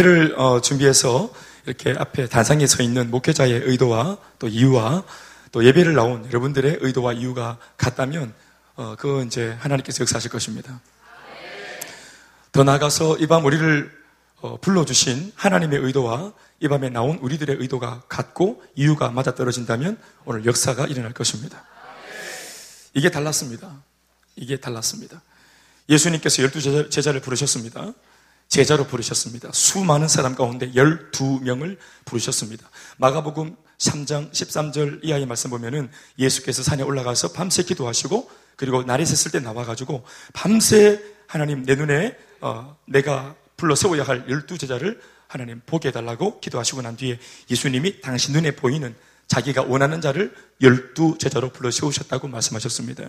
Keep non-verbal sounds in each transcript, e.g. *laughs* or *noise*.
를 어, 준비해서 이렇게 앞에 단상에 서 있는 목회자의 의도와 또 이유와 또 예배를 나온 여러분들의 의도와 이유가 같다면 어, 그건 이제 하나님께서 역사하실 것입니다. 더 나아가서 이 밤 우리를 어, 불러주신 하나님의 의도와 이 밤에 나온 우리들의 의도가 같고 이유가 맞아떨어진다면 오늘 역사가 일어날 것입니다. 이게 달랐습니다. 이게 달랐습니다. 예수님께서 열두 제자를 부르셨습니다. 제자로 부르셨습니다. 수많은 사람 가운데 12명을 부르셨습니다. 마가복음 3장 13절 이하의 말씀 보면은 예수께서 산에 올라가서 밤새 기도하시고 그리고 날이 샜을 때 나와가지고 밤새 하나님 내 눈에 어, 내가 불러 세워야 할 열두 제자를 하나님 보게 해달라고 기도하시고 난 뒤에 예수님이 당신 눈에 보이는 자기가 원하는 자를 열두 제자로 불러 세우셨다고 말씀하셨습니다.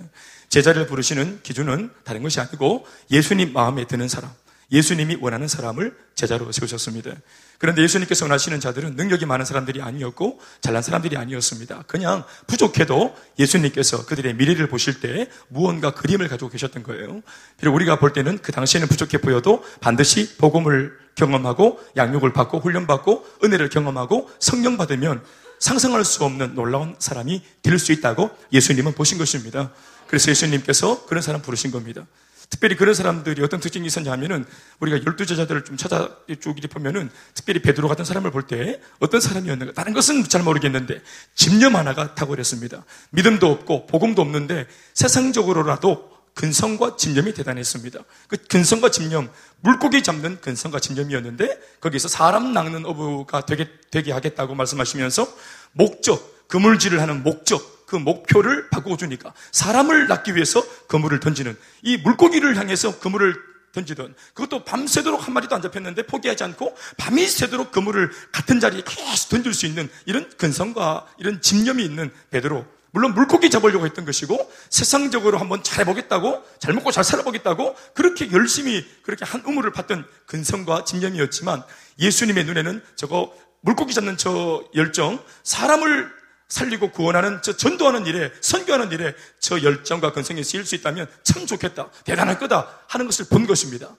제자를 부르시는 기준은 다른 것이 아니고 예수님 마음에 드는 사람, 예수님이 원하는 사람을 제자로 세우셨습니다. 그런데 예수님께서 원하시는 자들은 능력이 많은 사람들이 아니었고 잘난 사람들이 아니었습니다. 그냥 부족해도 예수님께서 그들의 미래를 보실 때 무언가 그림을 가지고 계셨던 거예요. 비록 우리가 볼 때는 그 당시에는 부족해 보여도 반드시 복음을 경험하고 양육을 받고 훈련받고 은혜를 경험하고 성령 받으면 상상할 수 없는 놀라운 사람이 될 수 있다고 예수님은 보신 것입니다. 그래서 예수님께서 그런 사람 부르신 겁니다. 특별히 그런 사람들이 어떤 특징이 있었냐 하면은 우리가 열두 제자들을 좀 찾아 쭉 보면은 특별히 베드로 같은 사람을 볼 때 어떤 사람이었는가 다른 것은 잘 모르겠는데 집념 하나가 탁월했습니다. 믿음도 없고 복음도 없는데 세상적으로라도 근성과 집념이 대단했습니다. 그 근성과 집념, 물고기 잡는 근성과 집념이었는데 거기서 사람 낚는 어부가 되게, 되게 하겠다고 말씀하시면서 목적, 그물질을 하는 목적, 그 목표를 바꾸어주니까 사람을 낳기 위해서 그물을 던지는 이 물고기를 향해서 그물을 던지던 그것도 밤새도록 한 마리도 안 잡혔는데 포기하지 않고 밤이 새도록 그물을 같은 자리에 계속 던질 수 있는 이런 근성과 이런 집념이 있는 베드로 물론 물고기 잡으려고 했던 것이고 세상적으로 한번 잘해보겠다고 잘 먹고 잘 살아보겠다고 그렇게 열심히 그렇게 한 우물을 팠던 근성과 집념이었지만 예수님의 눈에는 저거 물고기 잡는 저 열정 사람을 살리고 구원하는 저 전도하는 일에 선교하는 일에 저 열정과 근성이 쓰일 수 있다면 참 좋겠다. 대단할 거다 하는 것을 본 것입니다.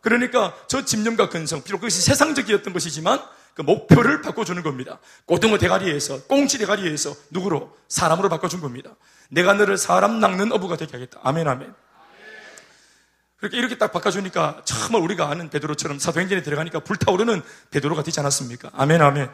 그러니까 저 집념과 근성 비록 그것이 세상적이었던 것이지만 그 목표를 바꿔주는 겁니다. 고등어 대가리에서 꽁치 대가리에서 누구로? 사람으로 바꿔준 겁니다. 내가 너를 사람 낚는 어부가 되게 하겠다. 아멘 아멘. 그렇게 이렇게 딱 바꿔주니까 정말 우리가 아는 베드로처럼 사도행전에 들어가니까 불타오르는 베드로가 되지 않았습니까? 아멘 아멘.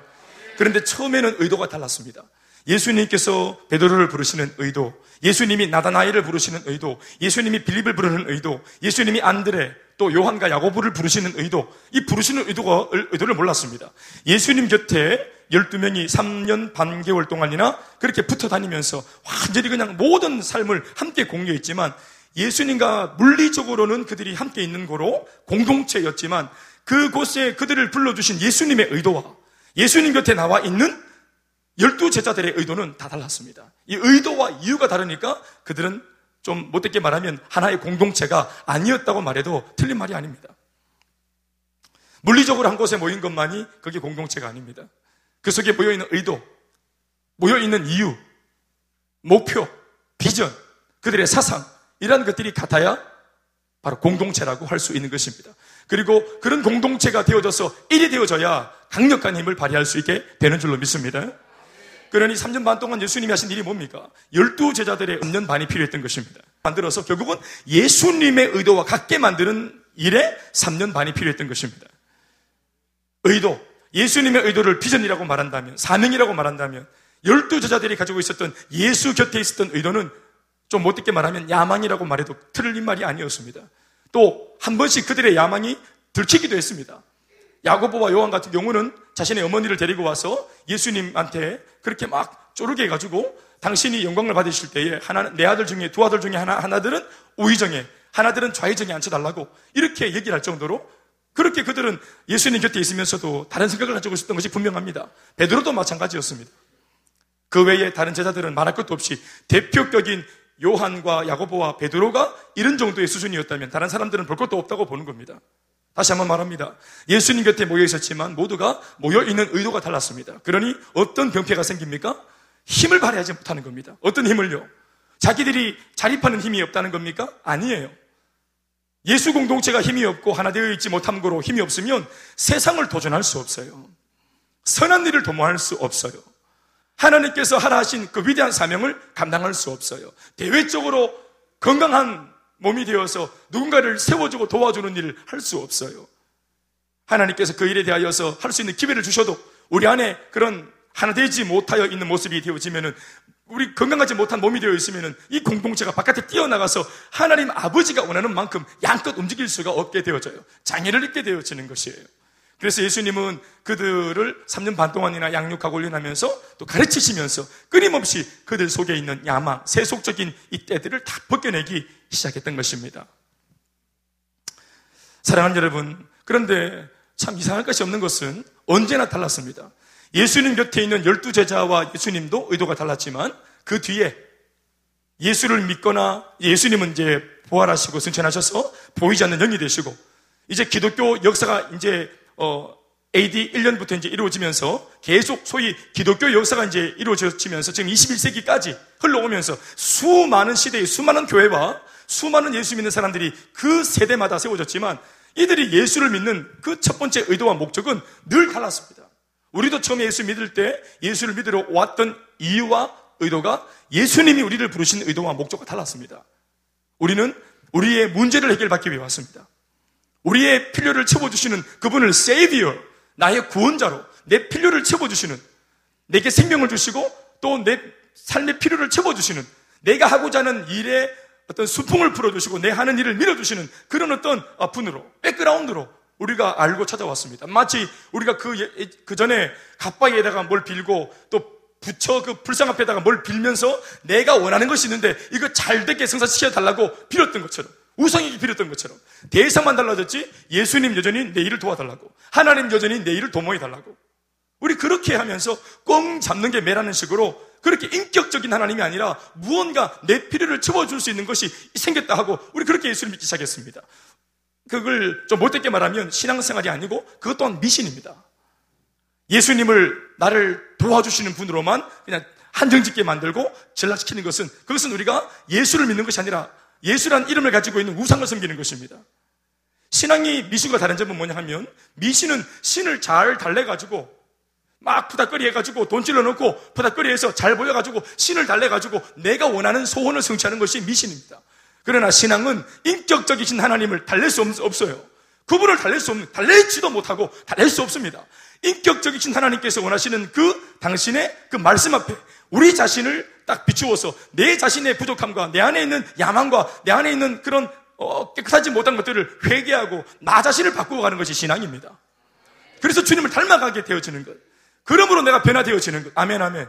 그런데 처음에는 의도가 달랐습니다 예수님께서 베드로를 부르시는 의도, 예수님이 나다나이를 부르시는 의도, 예수님이 빌립을 부르는 의도, 예수님이 안드레, 또 요한과 야고보를 부르시는 의도, 이 부르시는 의도가, 의도를 몰랐습니다. 예수님 곁에 12명이 3년 반 개월 동안이나 그렇게 붙어 다니면서 완전히 그냥 모든 삶을 함께 공유했지만 예수님과 물리적으로는 그들이 함께 있는 거로 공동체였지만 그곳에 그들을 불러주신 예수님의 의도와 예수님 곁에 나와 있는 열두 제자들의 의도는 다 달랐습니다. 이 의도와 이유가 다르니까 그들은 좀 못되게 말하면 하나의 공동체가 아니었다고 말해도 틀린 말이 아닙니다. 물리적으로 한 곳에 모인 것만이 그게 공동체가 아닙니다. 그 속에 모여있는 의도, 모여있는 이유, 목표, 비전, 그들의 사상, 이런 것들이 같아야 바로 공동체라고 할 수 있는 것입니다. 그리고 그런 공동체가 되어져서 일이 되어져야 강력한 힘을 발휘할 수 있게 되는 줄로 믿습니다. 그러니 3년 반 동안 예수님이 하신 일이 뭡니까? 열두 제자들의 3년 반이 필요했던 것입니다. 만들어서 결국은 예수님의 의도와 같게 만드는 일에 3년 반이 필요했던 것입니다. 의도, 예수님의 의도를 비전이라고 말한다면, 사명이라고 말한다면, 열두 제자들이 가지고 있었던 예수 곁에 있었던 의도는 좀 못듣게 말하면 야망이라고 말해도 틀린 말이 아니었습니다. 또 한 번씩 그들의 야망이 들키기도 했습니다. 야고보와 요한 같은 경우는 자신의 어머니를 데리고 와서 예수님한테 그렇게 막 쪼르게 해가지고 당신이 영광을 받으실 때에 하나 내 아들 중에 두 아들 중에 하나 하나들은 우의정에 하나들은 좌의정에 앉혀달라고 이렇게 얘기를 할 정도로 그렇게 그들은 예수님 곁에 있으면서도 다른 생각을 가지고 있었던 것이 분명합니다. 베드로도 마찬가지였습니다. 그 외에 다른 제자들은 말할 것도 없이 대표격인 요한과 야고보와 베드로가 이런 정도의 수준이었다면 다른 사람들은 볼 것도 없다고 보는 겁니다. 다시 한번 말합니다. 예수님 곁에 모여 있었지만 모두가 모여 있는 의도가 달랐습니다. 그러니 어떤 병폐가 생깁니까? 힘을 발휘하지 못하는 겁니다. 어떤 힘을요? 자기들이 자립하는 힘이 없다는 겁니까? 아니에요. 예수 공동체가 힘이 없고 하나 되어 있지 못함으로 힘이 없으면 세상을 도전할 수 없어요. 선한 일을 도모할 수 없어요. 하나님께서 하라 하신 그 위대한 사명을 감당할 수 없어요. 대외적으로 건강한 몸이 되어서 누군가를 세워주고 도와주는 일을 할 수 없어요. 하나님께서 그 일에 대하여서 할 수 있는 기회를 주셔도 우리 안에 그런 하나 되지 못하여 있는 모습이 되어지면은 우리 건강하지 못한 몸이 되어 있으면은 이 공동체가 바깥에 뛰어나가서 하나님 아버지가 원하는 만큼 양껏 움직일 수가 없게 되어져요. 장애를 입게 되어지는 것이에요. 그래서 예수님은 그들을 3년 반 동안이나 양육하고 훈련하면서 또 가르치시면서 끊임없이 그들 속에 있는 야망, 세속적인 이 때들을 다 벗겨내기 시작했던 것입니다. 사랑하는 여러분, 그런데 참 이상할 것이 없는 것은 언제나 달랐습니다. 예수님 곁에 있는 열두 제자와 예수님도 의도가 달랐지만 그 뒤에 예수를 믿거나 예수님은 이제 부활하시고 승천하셔서 보이지 않는 영이 되시고 이제 기독교 역사가 이제 어, AD 1년부터 이제 이루어지면서 계속 소위 기독교 역사가 이제 이루어지면서 지금 21세기까지 흘러오면서 수많은 시대의 수많은 교회와 수많은 예수 믿는 사람들이 그 세대마다 세워졌지만 이들이 예수를 믿는 그 첫 번째 의도와 목적은 늘 달랐습니다. 우리도 처음에 예수 믿을 때 예수를 믿으러 왔던 이유와 의도가 예수님이 우리를 부르신 의도와 목적과 달랐습니다. 우리는 우리의 문제를 해결받기 위해 왔습니다. 우리의 필요를 채워주시는 그분을 세이비어, 나의 구원자로 내 필요를 채워주시는 내게 생명을 주시고 또 내 삶의 필요를 채워주시는 내가 하고자 하는 일에 어떤 수풍을 풀어주시고 내 하는 일을 밀어주시는 그런 어떤 분으로 백그라운드로 우리가 알고 찾아왔습니다. 마치 우리가 그, 예, 그 전에 갑바에다가 뭘 빌고 또 부처 그 불상 앞에다가 뭘 빌면서 내가 원하는 것이 있는데 이거 잘 되게 성사시켜 달라고 빌었던 것처럼 우상에게 빌었던 것처럼 대상만 달라졌지 예수님 여전히 내 일을 도와달라고 하나님 여전히 내 일을 도모해 달라고 우리 그렇게 하면서 꽁 잡는 게 매라는 식으로 그렇게 인격적인 하나님이 아니라 무언가 내 필요를 채워줄 수 있는 것이 생겼다 하고 우리 그렇게 예수를 믿기 시작했습니다. 그걸 좀 못되게 말하면 신앙생활이 아니고 그것 또한 미신입니다. 예수님을 나를 도와주시는 분으로만 그냥 한정짓게 만들고 전락시키는 것은 그것은 우리가 예수를 믿는 것이 아니라 예수란 이름을 가지고 있는 우상을 섬기는 것입니다. 신앙이 미신과 다른 점은 뭐냐 하면 미신은 신을 잘 달래가지고 막 푸닥거리 해가지고 돈 찔러놓고 푸닥거리 해서 잘 보여가지고 신을 달래가지고 내가 원하는 소원을 성취하는 것이 미신입니다. 그러나 신앙은 인격적이신 하나님을 달랠 수 없어요. 그분을 달랠 수 없는, 달래지도 못하고 달랠 수 없습니다. 인격적이신 하나님께서 원하시는 그 당신의 그 말씀 앞에 우리 자신을 딱 비추어서 내 자신의 부족함과 내 안에 있는 야망과 내 안에 있는 그런 어, 깨끗하지 못한 것들을 회개하고 나 자신을 바꾸어 가는 것이 신앙입니다. 그래서 주님을 닮아가게 되어지는 것. 그러므로 내가 변화되어지는 것. 아멘, 아멘.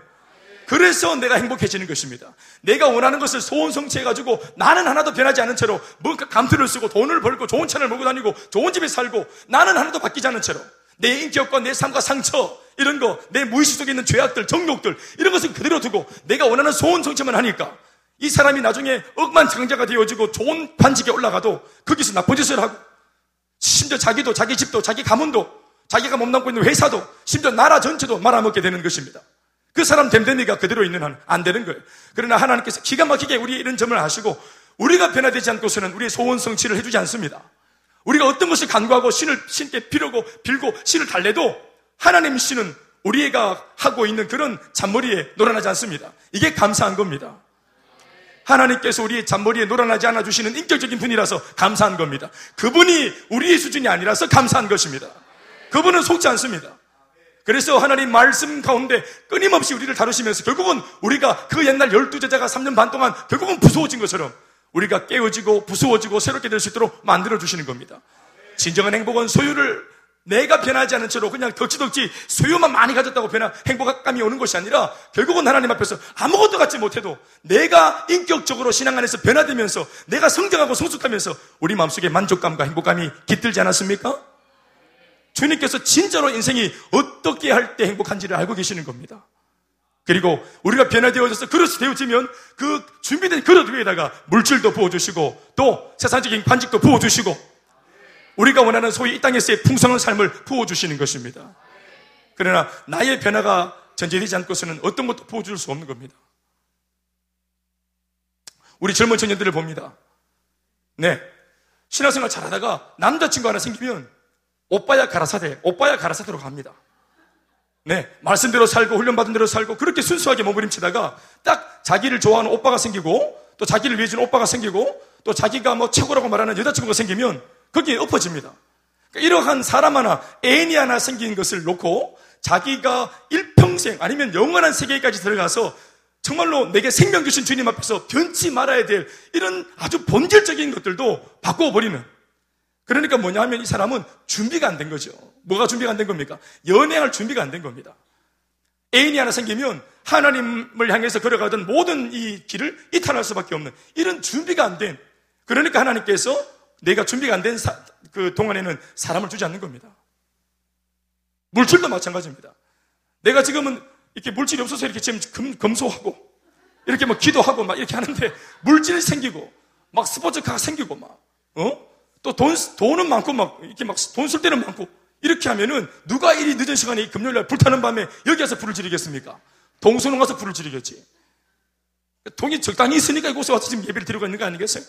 그래서 내가 행복해지는 것입니다. 내가 원하는 것을 소원 성취해가지고 나는 하나도 변하지 않은 채로 뭔가 감투를 쓰고 돈을 벌고 좋은 차를 몰고 다니고 좋은 집에 살고 나는 하나도 바뀌지 않은 채로 내 인격과 내 삶과 상처 이런 거 내 무의식 속에 있는 죄악들 정욕들 이런 것은 그대로 두고 내가 원하는 소원 성취만 하니까 이 사람이 나중에 억만장자가 되어지고 좋은 관직에 올라가도 거기서 나쁜 짓을 하고 심지어 자기도 자기 집도 자기 가문도 자기가 몸담고 있는 회사도 심지어 나라 전체도 말아먹게 되는 것입니다. 그 사람 됨됨이가 그대로 있는 한 안 되는 거예요. 그러나 하나님께서 기가 막히게 우리의 이런 점을 아시고 우리가 변화되지 않고서는 우리의 소원 성취를 해주지 않습니다. 우리가 어떤 것을 간구하고 신을 신께 빌고 빌고 신을 달래도 하나님 신은 우리가 하고 있는 그런 잔머리에 놀아나지 않습니다. 이게 감사한 겁니다. 하나님께서 우리의 잔머리에 놀아나지 않아 주시는 인격적인 분이라서 감사한 겁니다. 그분이 우리의 수준이 아니라서 감사한 것입니다. 그분은 속지 않습니다. 그래서 하나님 말씀 가운데 끊임없이 우리를 다루시면서 결국은 우리가 그 옛날 열두 제자가 3년 반 동안 결국은 부서워진 것처럼 우리가 깨어지고 부서워지고 새롭게 될 수 있도록 만들어 주시는 겁니다. 진정한 행복은 소유를 내가 변하지 않은 채로 그냥 덕지덕지 소유만 많이 가졌다고 변화, 행복감이 오는 것이 아니라 결국은 하나님 앞에서 아무것도 갖지 못해도 내가 인격적으로 신앙 안에서 변화되면서 내가 성장하고 성숙하면서 우리 마음속에 만족감과 행복감이 깃들지 않았습니까? 주님께서 진짜로 인생이 어떻게 할 때 행복한지를 알고 계시는 겁니다. 그리고 우리가 변화되어져서 그릇이 되어지면 그 준비된 그릇 위에다가 물질도 부어주시고 또 세상적인 관직도 부어주시고 우리가 원하는 소위 이 땅에서의 풍성한 삶을 부어주시는 것입니다. 그러나 나의 변화가 전제되지 않고서는 어떤 것도 부어줄 수 없는 겁니다. 우리 젊은 청년들을 봅니다. 네. 신앙생활 잘하다가 남자친구 하나 생기면 오빠야 가라사대, 오빠야 가라사대로 갑니다. 네, 말씀대로 살고 훈련받은 대로 살고 그렇게 순수하게 몸부림치다가 딱 자기를 좋아하는 오빠가 생기고 또 자기를 위해 주는 오빠가 생기고 또 자기가 뭐 최고라고 말하는 여자친구가 생기면 거기에 엎어집니다. 그러니까 이러한 사람 하나, 애인이 하나 생긴 것을 놓고 자기가 일평생 아니면 영원한 세계까지 들어가서 정말로 내게 생명 주신 주님 앞에서 변치 말아야 될 이런 아주 본질적인 것들도 바꿔버리는 그러니까 뭐냐 하면 이 사람은 준비가 안 된 거죠. 뭐가 준비가 안 된 겁니까? 연애할 준비가 안 된 겁니다. 애인이 하나 생기면 하나님을 향해서 걸어가던 모든 이 길을 이탈할 수밖에 없는 이런 준비가 안 된. 그러니까 하나님께서 내가 준비가 안 된 그 동안에는 사람을 주지 않는 겁니다. 물질도 마찬가지입니다. 내가 지금은 이렇게 물질이 없어서 이렇게 지금 금, 금소하고 이렇게 뭐 기도하고 막 이렇게 하는데 물질이 생기고 막 스포츠카가 생기고 막 어? 또 돈, 돈은 많고 막 이렇게 막 돈 쓸 때는 많고 이렇게 하면은 누가 이리 늦은 시간에 금요일 날 불타는 밤에 여기 와서 불을 지르겠습니까? 동수는 가서 불을 지르겠지. 돈이 적당히 있으니까 이곳에 와서 지금 예배를 드리고 있는 거 아니겠어요?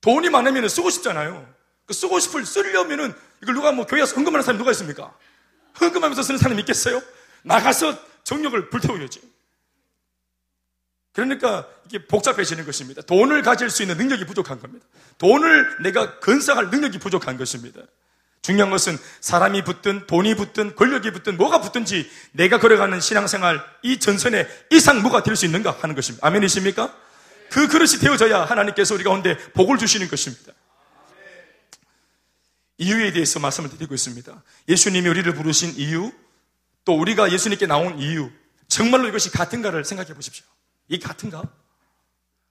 돈이 많으면 쓰고 싶잖아요. 그 쓰고 싶을 쓰려면은 이걸 누가 뭐 교회 에서 헌금하는 사람이 누가 있습니까? 헌금하면서 쓰는 사람이 있겠어요? 나가서 정력을 불태워야지. 그러니까 이게 복잡해지는 것입니다. 돈을 가질 수 있는 능력이 부족한 겁니다. 돈을 내가 건사할 능력이 부족한 것입니다. 중요한 것은 사람이 붙든 돈이 붙든 권력이 붙든 뭐가 붙든지 내가 걸어가는 신앙생활 이 전선에 이상무가 될 수 있는가 하는 것입니다. 아멘이십니까? 그 그릇이 되어져야 하나님께서 우리 가운데 복을 주시는 것입니다. 이유에 대해서 말씀을 드리고 있습니다. 예수님이 우리를 부르신 이유, 또 우리가 예수님께 나온 이유, 정말로 이것이 같은가를 생각해 보십시오. 이 같은가?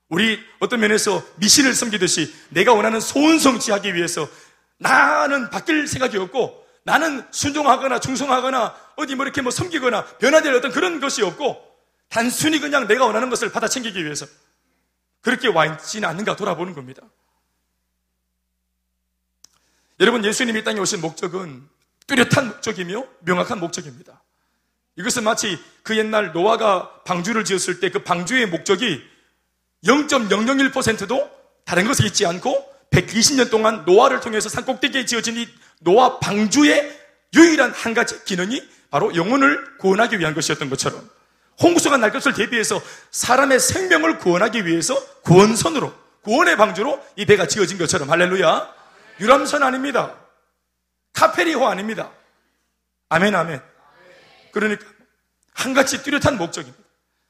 우리 어떤 면에서 미신을 섬기듯이 내가 원하는 소원 성취하기 위해서 나는 바뀔 생각이 없고 나는 순종하거나 충성하거나 어디 뭐 이렇게 뭐 섬기거나 변화될 어떤 그런 것이 없고 단순히 그냥 내가 원하는 것을 받아 챙기기 위해서 그렇게 와 있지는 않는가 돌아보는 겁니다. 여러분 예수님이 땅에 오신 목적은 뚜렷한 목적이며 명확한 목적입니다. 이것은 마치 그 옛날 노아가 방주를 지었을 때 그 방주의 목적이 0.001%도 다른 것을 잊지 않고 120년 동안 노아를 통해서 산꼭대기에 지어진 이 노아 방주의 유일한 한 가지 기능이 바로 영혼을 구원하기 위한 것이었던 것처럼 홍수가 날 것을 대비해서 사람의 생명을 구원하기 위해서 구원선으로 구원의 방주로 이 배가 지어진 것처럼 할렐루야. 유람선 아닙니다. 카페리호 아닙니다. 아멘 아멘 그러니까 한같이 뚜렷한 목적입니다.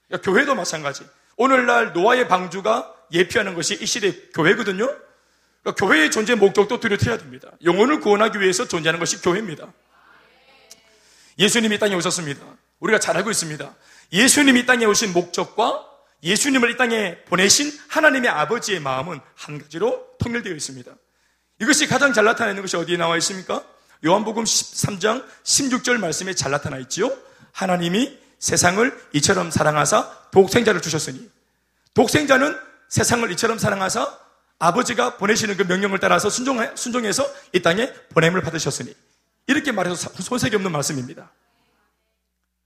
그러니까 교회도 마찬가지. 오늘날 노아의 방주가 예피하는 것이 이 시대 교회거든요. 그러니까 교회의 존재 목적도 뚜렷해야 됩니다. 영혼을 구원하기 위해서 존재하는 것이 교회입니다. 예수님이 땅에 오셨습니다. 우리가 잘 알고 있습니다. 예수님이 땅에 오신 목적과 예수님을 이 땅에 보내신 하나님의 아버지의 마음은 한 가지로 통일되어 있습니다. 이것이 가장 잘 나타내는 것이 어디에 나와 있습니까? 요한복음 13장 16절 말씀에 잘 나타나 있지요. 하나님이 세상을 이처럼 사랑하사 독생자를 주셨으니 독생자는 세상을 이처럼 사랑하사 아버지가 보내시는 그 명령을 따라서 순종, 해서 이 땅에 보냄을 받으셨으니 이렇게 말해서 손색이 없는 말씀입니다.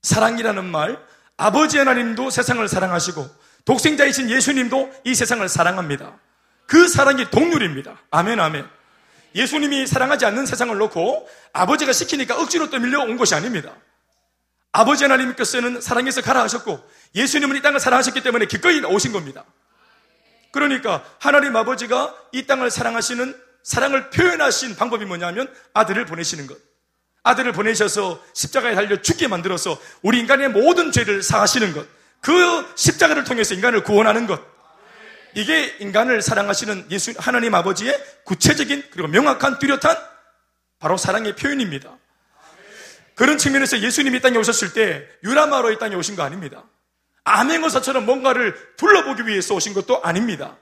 사랑이라는 말, 아버지 하나님도 세상을 사랑하시고 독생자이신 예수님도 이 세상을 사랑합니다. 그 사랑이 동률입니다. 아멘, 아멘. 예수님이 사랑하지 않는 세상을 놓고 아버지가 시키니까 억지로 떠밀려 온 것이 아닙니다. 아버지 하나님께서는 사랑해서 가라 하셨고 예수님은 이 땅을 사랑하셨기 때문에 기꺼이 오신 겁니다. 그러니까 하나님 아버지가 이 땅을 사랑하시는 사랑을 표현하신 방법이 뭐냐면 아들을 보내시는 것. 아들을 보내셔서 십자가에 달려 죽게 만들어서 우리 인간의 모든 죄를 사하시는 것. 그 십자가를 통해서 인간을 구원하는 것. 이게 인간을 사랑하시는 예수 하나님 아버지의 구체적인 그리고 명확한 뚜렷한 바로 사랑의 표현입니다. 그런 측면에서 예수님이 땅에 오셨을 때 유라마로 이 땅에 오신 거 아닙니다. 암행어사처럼 뭔가를 둘러보기 위해서 오신 것도 아닙니다.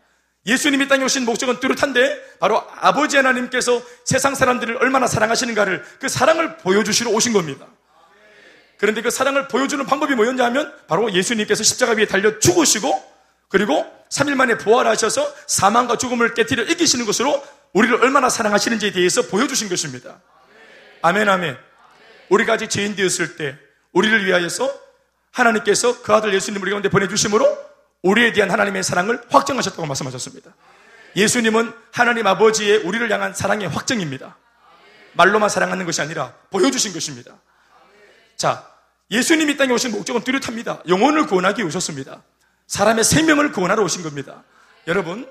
예수님이 땅에 오신 목적은 뚜렷한데 바로 아버지 하나님께서 세상 사람들을 얼마나 사랑하시는가를 그 사랑을 보여주시러 오신 겁니다. 그런데 그 사랑을 보여주는 방법이 뭐였냐 하면 바로 예수님께서 십자가 위에 달려 죽으시고 그리고 3일 만에 부활하셔서 사망과 죽음을 깨뜨려 이기시는 것으로 우리를 얼마나 사랑하시는지에 대해서 보여주신 것입니다. 아멘, 아멘. 우리가 아직 죄인 되었을 때 우리를 위하여서 하나님께서 그 아들 예수님을 우리 가운데 보내주심으로 우리에 대한 하나님의 사랑을 확정하셨다고 말씀하셨습니다. 예수님은 하나님 아버지의 우리를 향한 사랑의 확정입니다. 말로만 사랑하는 것이 아니라 보여주신 것입니다. 자, 예수님이 땅에 오신 목적은 뚜렷합니다. 영혼을 구원하기 오셨습니다. 사람의 생명을 구원하러 오신 겁니다. 여러분,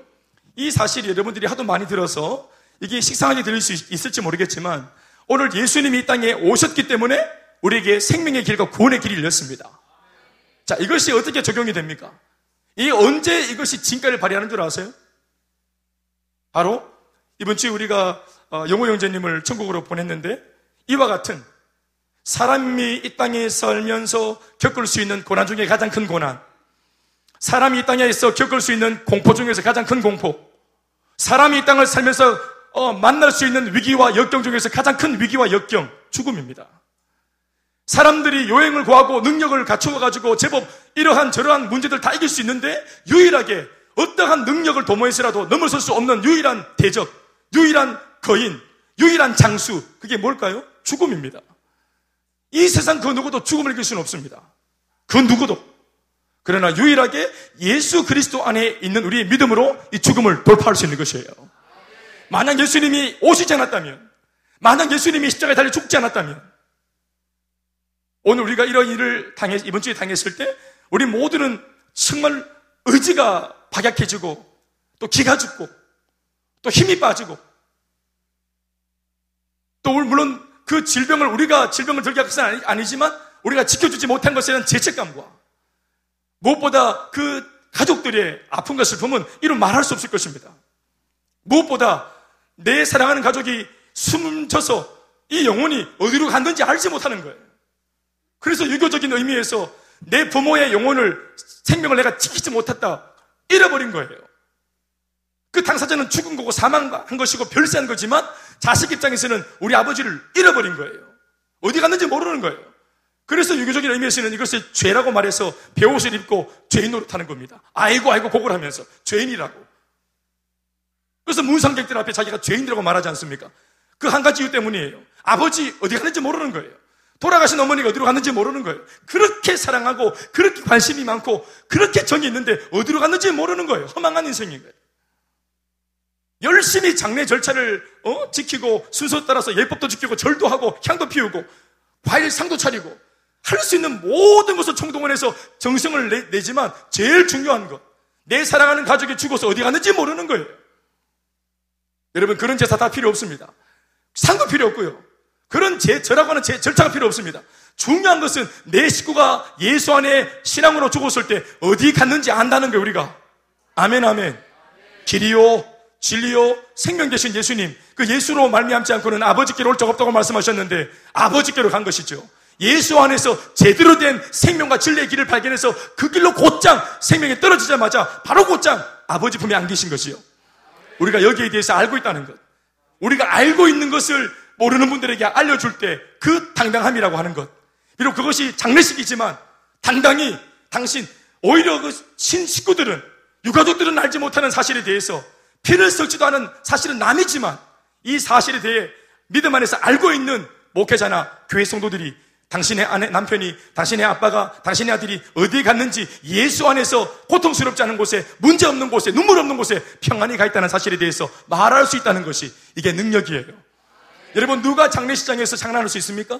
이 사실이 여러분들이 하도 많이 들어서 이게 식상하게 들릴 수 있을지 모르겠지만 오늘 예수님이 이 땅에 오셨기 때문에 우리에게 생명의 길과 구원의 길이 열렸습니다. 자, 이것이 어떻게 적용이 됩니까? 이 언제 이것이 진가를 발휘하는 줄 아세요? 바로 이번 주에 우리가 어, 영호 형제님을 천국으로 보냈는데 이와 같은 사람이 이 땅에 살면서 겪을 수 있는 고난 중에 가장 큰 고난 사람이 이 땅에서 겪을 수 있는 공포 중에서 가장 큰 공포 사람이 이 땅을 살면서 어, 만날 수 있는 위기와 역경 중에서 가장 큰 위기와 역경 죽음입니다. 사람들이 요행을 구하고 능력을 갖추어가지고 제법 이러한 저러한 문제들 다 이길 수 있는데 유일하게 어떠한 능력을 도모해서라도 넘어설 수 없는 유일한 대적, 유일한 거인, 유일한 장수, 그게 뭘까요? 죽음입니다. 이 세상 그 누구도 죽음을 이길 수는 없습니다. 그 누구도. 그러나 유일하게 예수 그리스도 안에 있는 우리의 믿음으로 이 죽음을 돌파할 수 있는 것이에요. 만약 예수님이 오시지 않았다면, 만약 예수님이 십자가에 달려 죽지 않았다면, 오늘 우리가 이런 일을 당했, 이번 주에 당했을 때, 우리 모두는 정말 의지가 박약해지고, 또 기가 죽고, 또 힘이 빠지고, 또 물론 그 질병을 우리가 질병을 들게 한 것은 아니 지만 우리가 지켜주지 못한 것에 대한 죄책감과 무엇보다 그 가족들의 아픈 것을 보면 이런 말할 수 없을 것입니다. 무엇보다 내 사랑하는 가족이 숨져서 이 영혼이 어디로 갔는지 알지 못하는 거예요. 그래서 유교적인 의미에서 내 부모의 영혼을 생명을 내가 지키지 못했다 잃어버린 거예요. 그 당사자는 죽은 거고 사망한 것이고 별세한 거지만 자식 입장에서는 우리 아버지를 잃어버린 거예요. 어디 갔는지 모르는 거예요. 그래서 유교적인 의미에서는 이것을 죄라고 말해서 배옷을 입고 죄인 노릇하는 겁니다. 아이고 아이고 고걸 하면서 죄인이라고. 그래서 문상객들 앞에 자기가 죄인이라고 말하지 않습니까? 그 한 가지 이유 때문이에요. 아버지 어디 갔는지 모르는 거예요. 돌아가신 어머니가 어디로 갔는지 모르는 거예요. 그렇게 사랑하고 그렇게 관심이 많고 그렇게 정이 있는데 어디로 갔는지 모르는 거예요. 허망한 인생인 거예요. 열심히 장례 절차를 어? 지키고 순서 따라서 예법도 지키고 절도 하고 향도 피우고 과일 상도 차리고 할 수 있는 모든 것을 총동원해서 정성을 내, 지만 제일 중요한 것, 내 사랑하는 가족이 죽어서 어디 갔는지 모르는 거예요. 여러분 그런 제사 다 필요 없습니다. 상도 필요 없고요. 그런 제, 저라고 하는 제, 절차가 필요 없습니다. 중요한 것은 내 식구가 예수 안에 신앙으로 죽었을 때 어디 갔는지 안다는 거예요, 우리가. 아멘, 아멘. 길이요, 진리요 생명 되신 예수님 그 예수로 말미암지 않고는 아버지께로 올 적 없다고 말씀하셨는데 아버지께로 간 것이죠. 예수 안에서 제대로 된 생명과 진리의 길을 발견해서 그 길로 곧장 생명이 떨어지자마자 바로 곧장 아버지 품에 안기신 것이요. 우리가 여기에 대해서 알고 있다는 것. 우리가 알고 있는 것을 모르는 분들에게 알려줄 때 그 당당함이라고 하는 것. 비록 그것이 장례식이지만 당당히 당신 오히려 그 신식구들은 유가족들은 알지 못하는 사실에 대해서 피를 썩지도 않은 사실은 남이지만 이 사실에 대해 믿음 안에서 알고 있는 목회자나 교회 성도들이 당신의 아내, 남편이, 당신의 아빠가, 당신의 아들이 어디에 갔는지 예수 안에서 고통스럽지 않은 곳에, 문제 없는 곳에, 눈물 없는 곳에 평안히 가 있다는 사실에 대해서 말할 수 있다는 것이 이게 능력이에요. 여러분, 누가 장례식장에서 장난할 수 있습니까?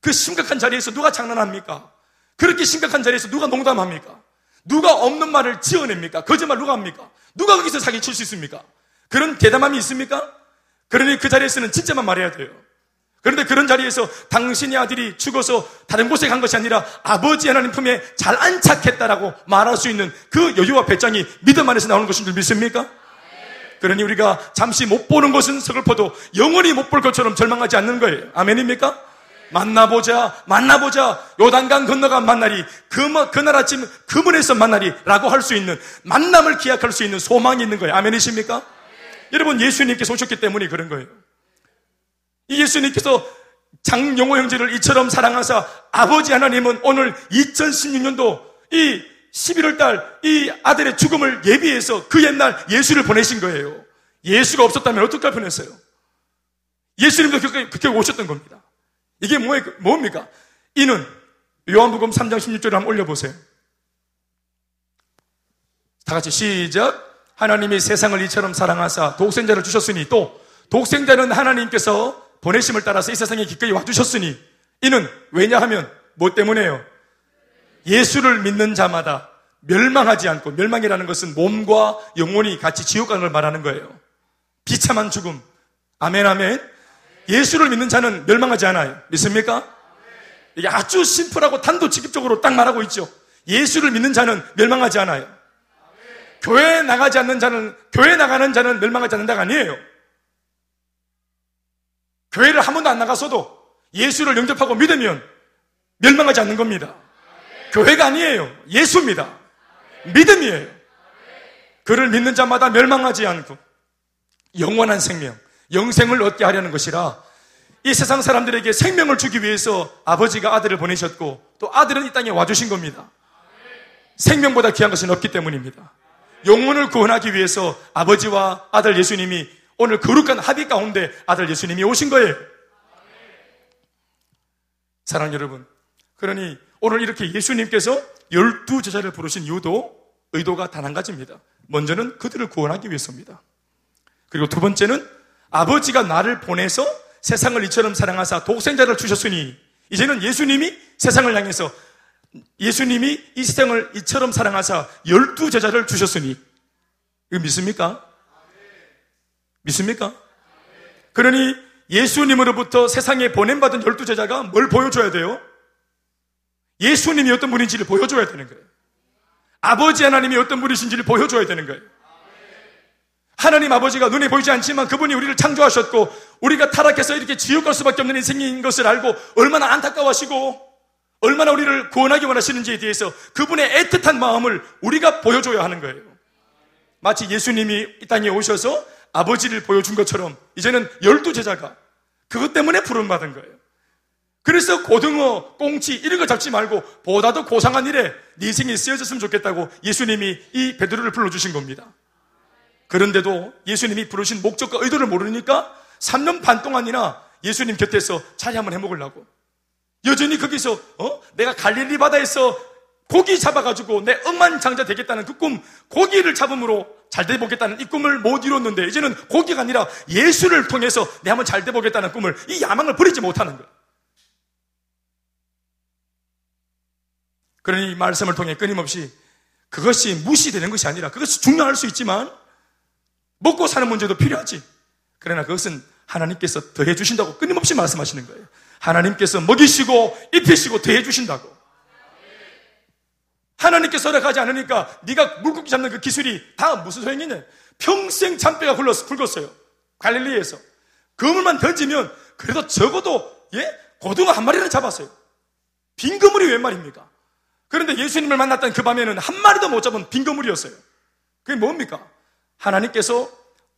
그 심각한 자리에서 누가 장난합니까? 그렇게 심각한 자리에서 누가 농담합니까? 누가 없는 말을 지어냅니까? 거짓말 누가 합니까? 누가 거기서 사기 칠 수 있습니까? 그런 대담함이 있습니까? 그러니 그 자리에서는 진짜만 말해야 돼요. 그런데 그런 자리에서 당신의 아들이 죽어서 다른 곳에 간 것이 아니라 아버지 하나님 품에 잘 안착했다라고 말할 수 있는 그 여유와 배짱이 믿음 안에서 나오는 것인 줄 믿습니까? 그러니 우리가 잠시 못 보는 것은 서글퍼도 영원히 못 볼 것처럼 절망하지 않는 거예요. 아멘입니까? 만나보자, 만나보자, 요단강 건너간 만나리, 그, 그날 아침 그문에서 만나리, 라고 할 수 있는, 만남을 기약할 수 있는 소망이 있는 거예요. 아멘이십니까? 네. 여러분, 예수님께서 오셨기 때문에 그런 거예요. 이 예수님께서 장용호 형제를 이처럼 사랑하사 아버지 하나님은 오늘 2016년도 이 11월 달 이 아들의 죽음을 예비해서 그 옛날 예수를 보내신 거예요. 예수가 없었다면 어떻게 보냈어요? 예수님도 그렇게 오셨던 겁니다. 이게 뭐, 뭡니까? 이는 요한복음 3장 16절을 한번 올려보세요. 다 같이 시작. 하나님이 세상을 이처럼 사랑하사 독생자를 주셨으니 또 독생자는 하나님께서 보내심을 따라서 이 세상에 기꺼이 와주셨으니 이는 왜냐하면 뭐 때문에요? 예수를 믿는 자마다 멸망하지 않고 멸망이라는 것은 몸과 영혼이 같이 지옥 가는 걸 말하는 거예요. 비참한 죽음. 아멘 아멘. 예수를 믿는 자는 멸망하지 않아요. 믿습니까? 이게 아주 심플하고 단도직입적으로 딱 말하고 있죠. 예수를 믿는 자는 멸망하지 않아요. 교회에 나가지 않는 자는 교회에 나가는 자는 멸망하지 않는다가 아니에요. 교회를 한 번도 안 나갔어도 예수를 영접하고 믿으면 멸망하지 않는 겁니다. 교회가 아니에요. 예수입니다. 믿음이에요. 그를 믿는 자마다 멸망하지 않고 영원한 생명, 영생을 얻게 하려는 것이라 이 세상 사람들에게 생명을 주기 위해서 아버지가 아들을 보내셨고 또 아들은 이 땅에 와주신 겁니다. 생명보다 귀한 것은 없기 때문입니다. 영혼을 구원하기 위해서 아버지와 아들 예수님이 오늘 거룩한 합의 가운데 아들 예수님이 오신 거예요. 사랑 여러분. 그러니 오늘 이렇게 예수님께서 열두 제자를 부르신 이유도 의도가 단 한 가지입니다. 먼저는 그들을 구원하기 위해서입니다. 그리고 두 번째는 아버지가 나를 보내서 세상을 이처럼 사랑하사 독생자를 주셨으니 이제는 예수님이 세상을 향해서 예수님이 이 세상을 이처럼 사랑하사 열두 제자를 주셨으니 이거 믿습니까? 믿습니까? 그러니 예수님으로부터 세상에 보냄받은 열두 제자가 뭘 보여줘야 돼요? 예수님이 어떤 분인지를 보여줘야 되는 거예요. 아버지 하나님이 어떤 분이신지를 보여줘야 되는 거예요. 하나님 아버지가 눈에 보이지 않지만 그분이 우리를 창조하셨고 우리가 타락해서 이렇게 지옥 갈 수밖에 없는 인생인 것을 알고 얼마나 안타까워하시고 얼마나 우리를 구원하기 원하시는지에 대해서 그분의 애틋한 마음을 우리가 보여줘야 하는 거예요. 마치 예수님이 이 땅에 오셔서 아버지를 보여준 것처럼 이제는 열두 제자가 그것 때문에 부름받은 거예요. 그래서 고등어, 꽁치 이런 거 잡지 말고 보다 더 고상한 일에 네 인생이 쓰여졌으면 좋겠다고 예수님이 이 베드로를 불러주신 겁니다. 그런데도 예수님이 부르신 목적과 의도를 모르니까 3년 반 동안이나 예수님 곁에서 자리 한번 해먹으려고 여전히 거기서 어? 내가 갈릴리 바다에서 고기 잡아가지고 내 억만장자 되겠다는 그 꿈, 고기를 잡음으로 잘 돼 보겠다는 이 꿈을 못 이뤘는데 이제는 고기가 아니라 예수를 통해서 내 한번 잘 돼 보겠다는 꿈을 이 야망을 버리지 못하는 거야. 그러니 이 말씀을 통해 끊임없이 그것이 무시되는 것이 아니라 그것이 중요할 수 있지만 먹고 사는 문제도 필요하지. 그러나 그것은 하나님께서 더해 주신다고 끊임없이 말씀하시는 거예요. 하나님께서 먹이시고 입히시고 더해 주신다고. 하나님께서 허락하지 않으니까 네가 물고기 잡는 그 기술이 다 무슨 소용이냐? 평생 잔뼈가 굵었어요. 갈릴리에서. 그물만 던지면 그래도 적어도 예 고등어 한 마리는 잡았어요. 빈 그물이 웬 말입니까? 그런데 예수님을 만났던 그 밤에는 한 마리도 못 잡은 빈 그물이었어요. 그게 뭡니까? 하나님께서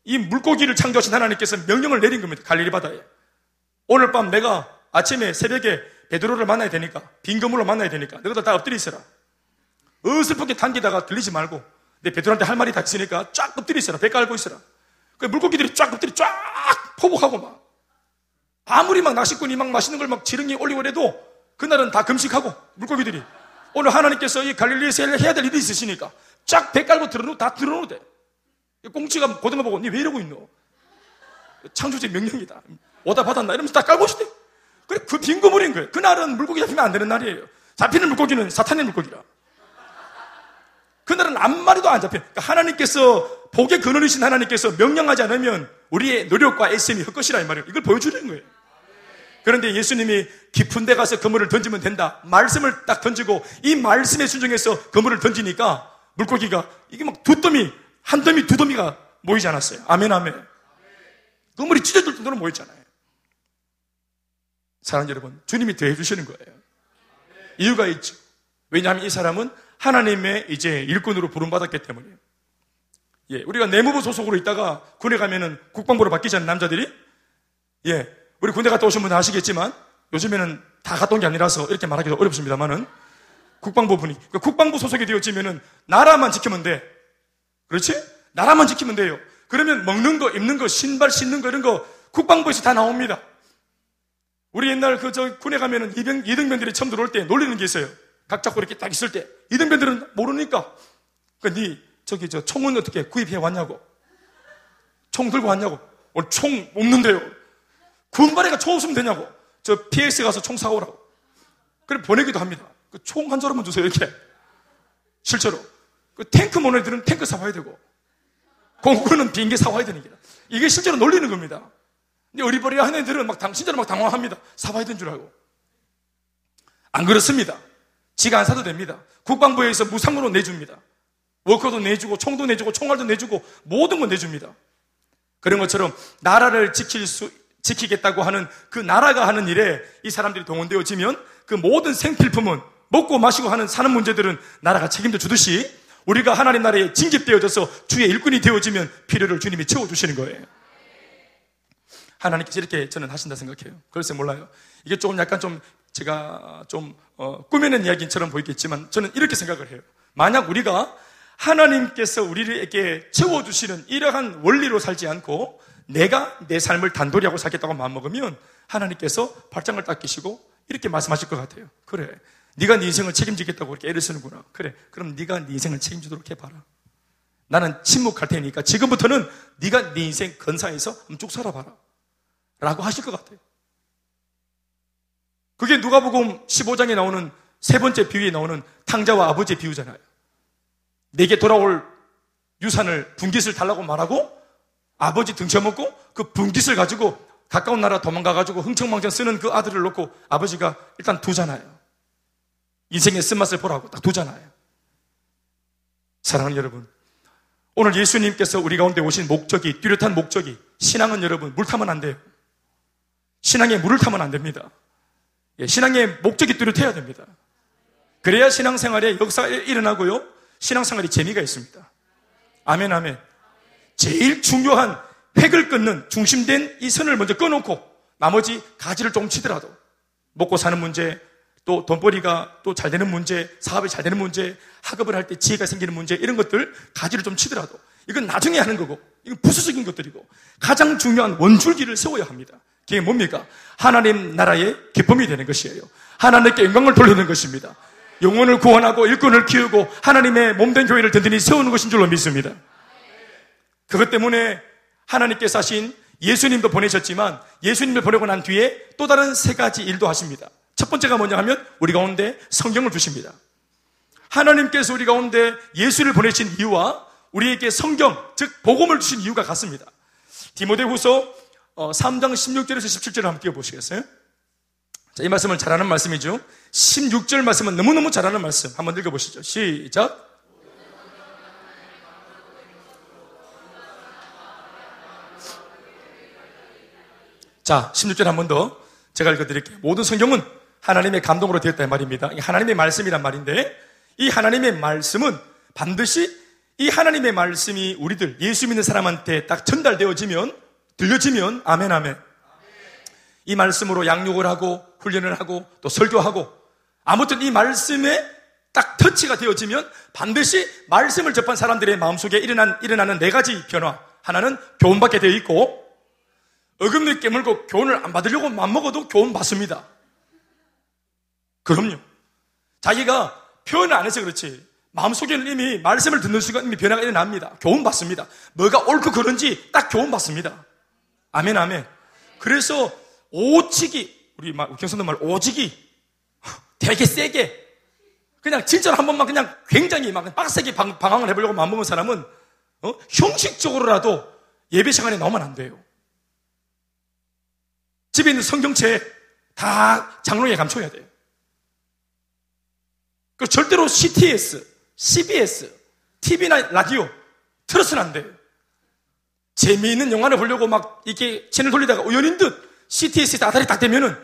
이 물고기를 창조하신 하나님께서 명령을 내린 겁니다. 갈릴리 바다에. 오늘 밤 내가 아침에 새벽에 베드로를 만나야 되니까 빈 그물로 만나야 되니까 너희들 다 엎드려 있어라. 어슬프게 당기다가 들리지 말고 내 베드로한테 할 말이 다 있으니까 쫙 엎드려 있어라. 배 깔고 있어라. 그 물고기들이 쫙 엎드려 쫙 포복하고 막 아무리 막 낚시꾼이 막 맛있는 걸 막 지렁이 올리고 그래도 그날은 다 금식하고 물고기들이 오늘 하나님께서 이 갈릴리에서 해야 될 일이 있으시니까 쫙 배 깔고 들어놓 다 들어놓으 돼. 꽁치가 고등어 보고 니 왜 이러고 있노? 창조주의 명령이다. 오다 받았나? 이러면서 다 깔고 있대. 그래, 그 빈구물인 거예요. 그날은 물고기 잡히면 안 되는 날이에요. 잡히는 물고기는 사탄의 물고기라. 그날은 한 마리도 안 잡혀. 그러니까 하나님께서 복의 근원이신 하나님께서 명령하지 않으면 우리의 노력과 애씀이 헛것이라 이 말이에요. 이걸 보여주는 거예요. 그런데 예수님이 깊은 데 가서 그물을 던지면 된다. 말씀을 딱 던지고 이 말씀에 순종해서 그물을 던지니까 물고기가 이게 막 두 더미, 한 더미, 두 더미가 모이지 않았어요. 아멘, 아멘. 그물이 찢어질 정도로 모였잖아요. 사랑 여러분, 주님이 더해 주시는 거예요. 이유가 있죠. 왜냐하면 이 사람은 하나님의 이제 일꾼으로 부름받았기 때문이에요. 예, 우리가 내무부 소속으로 있다가 군에 가면은 국방부로 바뀌잖아요, 남자들이. 예, 우리 군대 갔다 오신 분은 아시겠지만 요즘에는 다온게 아니라서 이렇게 말하기도 어렵습니다만은 국방부 분이, 그러니까 국방부 소속이 되어지면은 나라만 지키면 돼. 그렇지? 나라만 지키면 돼요. 그러면 먹는 거, 입는 거, 신발 신는 거 이런 거 국방부에서 다 나옵니다. 우리 옛날 그 저 군에 가면은 이등, 이등병들이 처음 들어올 때 놀리는 게 있어요. 각 잡고 이렇게 딱 있을 때 이등병들은 모르니까 그니 저기 저 총은 어떻게 구입해 왔냐고. 총 들고 왔냐고. 오늘 총 없는데요. 군발에가 총 없으면 되냐고. 저 PS 가서 총 사오라고. 그래 보내기도 합니다. 그 총 한 자루만 주세요 이렇게. 실제로. 그 탱크 모네들은 탱크 사와야 되고 공군은 비행기 사와야 되는 게 이게 실제로 놀리는 겁니다. 근데 어리버리한 애들은 막 당, 진짜로 막 당황합니다. 사와야 되는 줄 알고. 안 그렇습니다. 지가 안 사도 됩니다. 국방부에서 무상으로 내줍니다. 워커도 내주고, 총도 내주고, 총알도 내주고, 모든 거 내줍니다. 그런 것처럼 나라를 지킬 수, 지키겠다고 하는 그 나라가 하는 일에 이 사람들이 동원되어지면 그 모든 생필품은 먹고 마시고 하는 사는 문제들은 나라가 책임져 주듯이 우리가 하나님 나라에 징집되어져서 주의 일꾼이 되어지면 필요를 주님이 채워 주시는 거예요. 하나님께서 이렇게 저는 하신다 생각해요. 글쎄 몰라요. 이게 조금 약간 좀 제가 좀 어, 꾸며낸 이야기처럼 보이겠지만 저는 이렇게 생각을 해요. 만약 우리가 하나님께서 우리에게 채워주시는 이러한 원리로 살지 않고 내가 내 삶을 단돌이 하고 살겠다고 마음먹으면 하나님께서 발장을 딱 끼시고 이렇게 말씀하실 것 같아요. 그래. 네가 네 인생을 책임지겠다고 이렇게 애를 쓰는구나. 그래. 그럼 네가 네 인생을 책임지도록 해봐라. 나는 침묵할 테니까 지금부터는 네가 네 인생 건사해서 쭉 살아봐라. 라고 하실 것 같아요. 그게 누가복음 15장에 나오는 세 번째 비유에 나오는 탕자와 아버지의 비유잖아요. 내게 돌아올 유산을 분깃을 달라고 말하고 아버지 등쳐먹고 그 분깃을 가지고 가까운 나라 도망가가지고 흥청망청 쓰는 그 아들을 놓고 아버지가 일단 두잖아요. 인생의 쓴맛을 보라고 딱 두잖아요. 사랑하는 여러분. 오늘 예수님께서 우리 가운데 오신 목적이, 뚜렷한 목적이, 신앙은 여러분, 물 타면 안 돼요. 신앙에 물을 타면 안 됩니다. 예, 신앙의 목적이 뚜렷해야 됩니다. 그래야 신앙생활에 역사가 일어나고요. 신앙생활이 재미가 있습니다. 아멘, 아멘. 제일 중요한 획을 끊는 중심된 이 선을 먼저 끊어놓고 나머지 가지를 좀 치더라도 먹고 사는 문제, 또 돈벌이가 또 잘 되는 문제, 사업이 잘 되는 문제, 학업을 할 때 지혜가 생기는 문제 이런 것들 가지를 좀 치더라도 이건 나중에 하는 거고 이건 부수적인 것들이고 가장 중요한 원줄기를 세워야 합니다. 그게 뭡니까? 하나님 나라의 기쁨이 되는 것이에요. 하나님께 영광을 돌리는 것입니다. 영혼을 구원하고 일꾼을 키우고 하나님의 몸된 교회를 든든히 세우는 것인 줄로 믿습니다. 그것 때문에 하나님께서 하신 예수님도 보내셨지만 예수님을 보내고 난 뒤에 또 다른 세 가지 일도 하십니다. 첫 번째가 뭐냐 하면 우리 가운데 성경을 주십니다. 하나님께서 우리 가운데 예수를 보내신 이유와 우리에게 성경, 즉 복음을 주신 이유가 같습니다. 디모데후서 3장 어, 16절에서 17절을 한번 띄워보시겠어요? 자, 이 말씀을 잘하는 말씀이죠. 16절 말씀은 너무너무 잘하는 말씀. 한번 읽어보시죠. 시작. 자, 16절 한 번 더 제가 읽어드릴게요. 모든 성경은 하나님의 감동으로 되었다 말입니다. 하나님의 말씀이란 말인데 이 하나님의 말씀은 반드시 이 하나님의 말씀이 우리들 예수 믿는 사람한테 딱 전달되어지면 들려지면 아멘 아멘. 이 말씀으로 양육을 하고 훈련을 하고 또 설교하고 아무튼 이 말씀에 딱 터치가 되어지면 반드시 말씀을 접한 사람들의 마음속에 일어난, 일어나는 네 가지 변화. 하나는 교훈받게 되어 있고 어금니 깨물고 교훈을 안 받으려고 맘먹어도 교훈 받습니다. 그럼요. 자기가 표현을 안 해서 그렇지. 마음속에는 이미 말씀을 듣는 순간 이미 변화가 일어납니다. 교훈 받습니다. 뭐가 옳고 그런지 딱 교훈 받습니다. 아멘, 아멘. 그래서 오치기, 우리 막 경선도 말 오지기, 되게 세게, 그냥 진짜로 한 번만 그냥 굉장히 막 빡세게 방, 방황을 해보려고 마음먹은 사람은 어? 형식적으로라도 예배 시간에 나오면 안 돼요. 집에 있는 성경책 다 장롱에 감춰야 돼요. 그 절대로 CTS, CBS, TV나 라디오 틀어서는 안 돼요. 재미있는 영화를 보려고 막 이렇게 채널 돌리다가 우연인 듯 CTS에 아다리 딱 되면은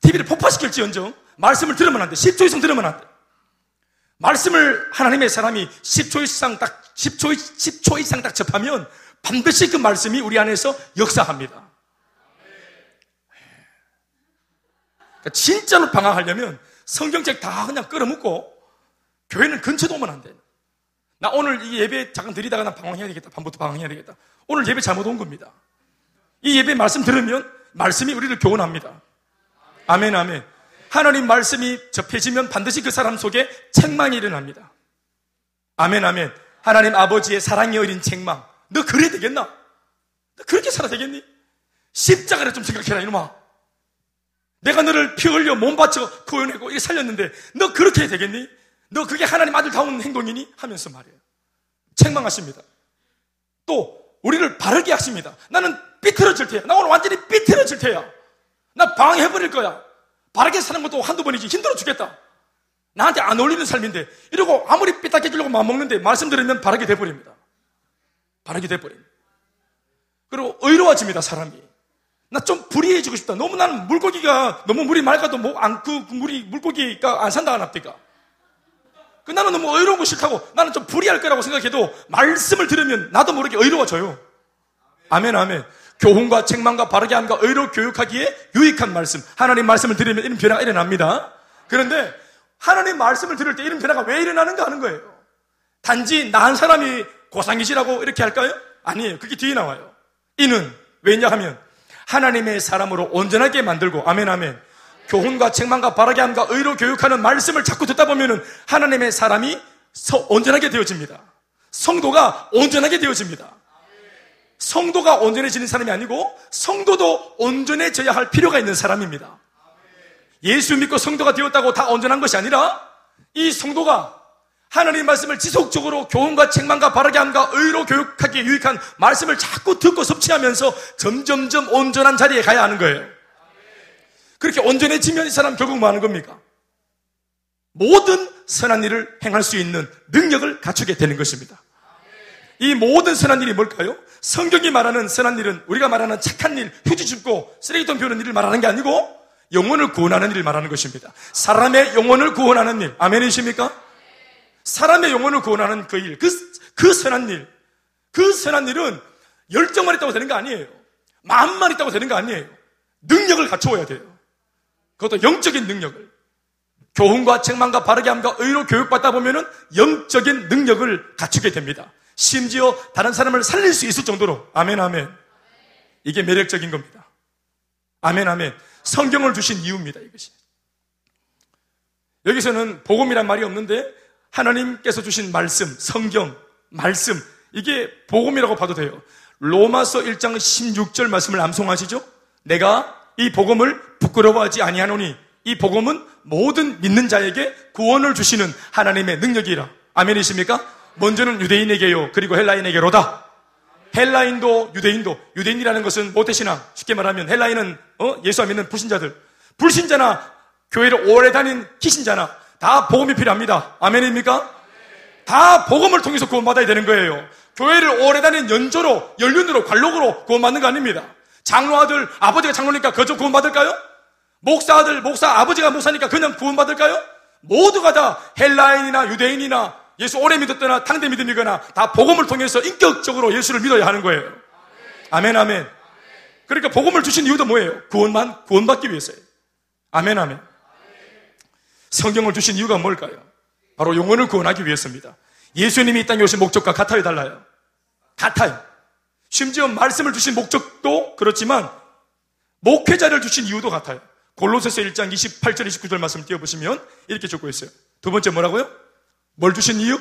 TV를 폭파시킬지언정 말씀을 들으면 안 돼. 10초 이상 들으면 안 돼. 말씀을 하나님의 사람이 10초 이상 딱, 10초, 10초 이상 딱 접하면 반드시 그 말씀이 우리 안에서 역사합니다. 그러니까 진짜로 방황하려면 성경책 다 그냥 끌어먹고 교회는 근처도 오면 안 돼. 나 오늘 이 예배 잠깐 드리다가 나 방황해야 되겠다. 밤부터 방황해야 되겠다. 오늘 예배 잘못 온 겁니다. 이 예배 말씀 들으면 말씀이 우리를 교훈합니다. 아멘, 아멘. 하나님 말씀이 접해지면 반드시 그 사람 속에 책망이 일어납니다. 아멘, 아멘. 하나님 아버지의 사랑이 어린 책망. 너 그래야 되겠나? 너 그렇게 살아 되겠니? 십자가를 좀 생각해라, 이놈아. 내가 너를 피 흘려 몸 바쳐 구원하고 이게 살렸는데 너 그렇게 해야 되겠니? 너 그게 하나님 아들다운 행동이니? 하면서 말이에요. 책망하십니다. 또 우리를 바르게 하십니다. 나는 삐뚤어질 테야. 나 오늘 완전히 삐뚤어질 테야. 나 방해해버릴 거야. 바르게 사는 것도 한두 번이지 힘들어 죽겠다. 나한테 안 어울리는 삶인데 이러고 아무리 삐딱해 주려고 마음먹는데 말씀 드리면 바르게 돼버립니다. 바르게 돼버립니다. 그리고 의로워집니다, 사람이. 나 좀 불이해지고 싶다. 너무 나는 물고기가 너무 물이 맑아도 뭐 안, 그 물이, 물고기가 안 산다, 안 합니까? 그 나는 너무 의로운 거 싫다고 나는 좀 불이할 거라고 생각해도 말씀을 들으면 나도 모르게 의로워져요. 아멘, 아멘. 교훈과 책망과 바르게 함과 의로 교육하기에 유익한 말씀. 하나님 말씀을 들으면 이런 변화가 일어납니다. 그런데 하나님 말씀을 들을 때 이런 변화가 왜 일어나는가 하는 거예요. 단지 나 한 사람이 고상이시라고 이렇게 할까요? 아니에요. 그게 뒤에 나와요. 이는 왜냐 하면 하나님의 사람으로 온전하게 만들고 아멘 아멘 교훈과 책망과 바르게 함과 의로 교육하는 말씀을 자꾸 듣다 보면은 하나님의 사람이 온전하게 되어집니다. 성도가 온전하게 되어집니다. 성도가 온전해지는 사람이 아니고 성도도 온전해져야 할 필요가 있는 사람입니다. 예수 믿고 성도가 되었다고 다 온전한 것이 아니라 이 성도가 하나님 말씀을 지속적으로 교훈과 책망과 바르게 함과 의로 교육하기에 유익한 말씀을 자꾸 듣고 섭취하면서 점점점 온전한 자리에 가야 하는 거예요. 그렇게 온전해지면 이 사람 결국 뭐 하는 겁니까? 모든 선한 일을 행할 수 있는 능력을 갖추게 되는 것입니다. 이 모든 선한 일이 뭘까요? 성경이 말하는 선한 일은 우리가 말하는 착한 일, 휴지 줍고 쓰레기통 비우는 일을 말하는 게 아니고 영혼을 구원하는 일을 말하는 것입니다. 사람의 영혼을 구원하는 일. 아멘이십니까? 사람의 영혼을 구원하는 그 일, 그, 그 선한 일. 그 선한 일은 열정만 있다고 되는 거 아니에요. 마음만 있다고 되는 거 아니에요. 능력을 갖추어야 돼요. 그것도 영적인 능력을. 교훈과 책망과 바르게 함과 의로 교육받다 보면은 영적인 능력을 갖추게 됩니다. 심지어 다른 사람을 살릴 수 있을 정도로 아멘 아멘. 이게 매력적인 겁니다. 아멘 아멘. 성경을 주신 이유입니다. 이것이. 여기서는 복음이란 말이 없는데 하나님께서 주신 말씀, 성경, 말씀 이게 복음이라고 봐도 돼요. 로마서 1장 16절 말씀을 암송하시죠? 내가 이 복음을 부끄러워하지 아니하노니 이 복음은 모든 믿는 자에게 구원을 주시는 하나님의 능력이라. 아멘이십니까? 먼저는 유대인에게요. 그리고 헬라인에게로다. 헬라인도 유대인도 유대인이라는 것은 모태신앙 쉽게 말하면 헬라인은 어? 예수 안 믿는 불신자들 불신자나 교회를 오래 다닌 키신자나 다 복음이 필요합니다. 아멘입니까? 다 복음을 통해서 구원받아야 되는 거예요. 교회를 오래 다닌 연조로 연륜으로 관록으로 구원받는 거 아닙니다. 장로 아들 아버지가 장로니까 그저 구원받을까요? 목사 아들 목사 아버지가 목사니까 그냥 구원받을까요? 모두가 다 헬라인이나 유대인이나 예수 오래 믿었거나 탕대 믿음이거나 다 복음을 통해서 인격적으로 예수를 믿어야 하는 거예요. 아멘, 아멘. 그러니까 복음을 주신 이유도 뭐예요? 구원만, 구원받기 위해서예요. 아멘, 아멘. 성경을 주신 이유가 뭘까요? 바로 영혼을 구원하기 위해서입니다. 예수님이 이 땅에 오신 목적과 같아요, 달라요? 같아요. 심지어 말씀을 주신 목적도 그렇지만 목회자를 주신 이유도 같아요. 골로새서 1장 28절 29절 말씀 띄워보시면 이렇게 적고 있어요. 두 번째 뭐라고요? 뭘 주신 이유?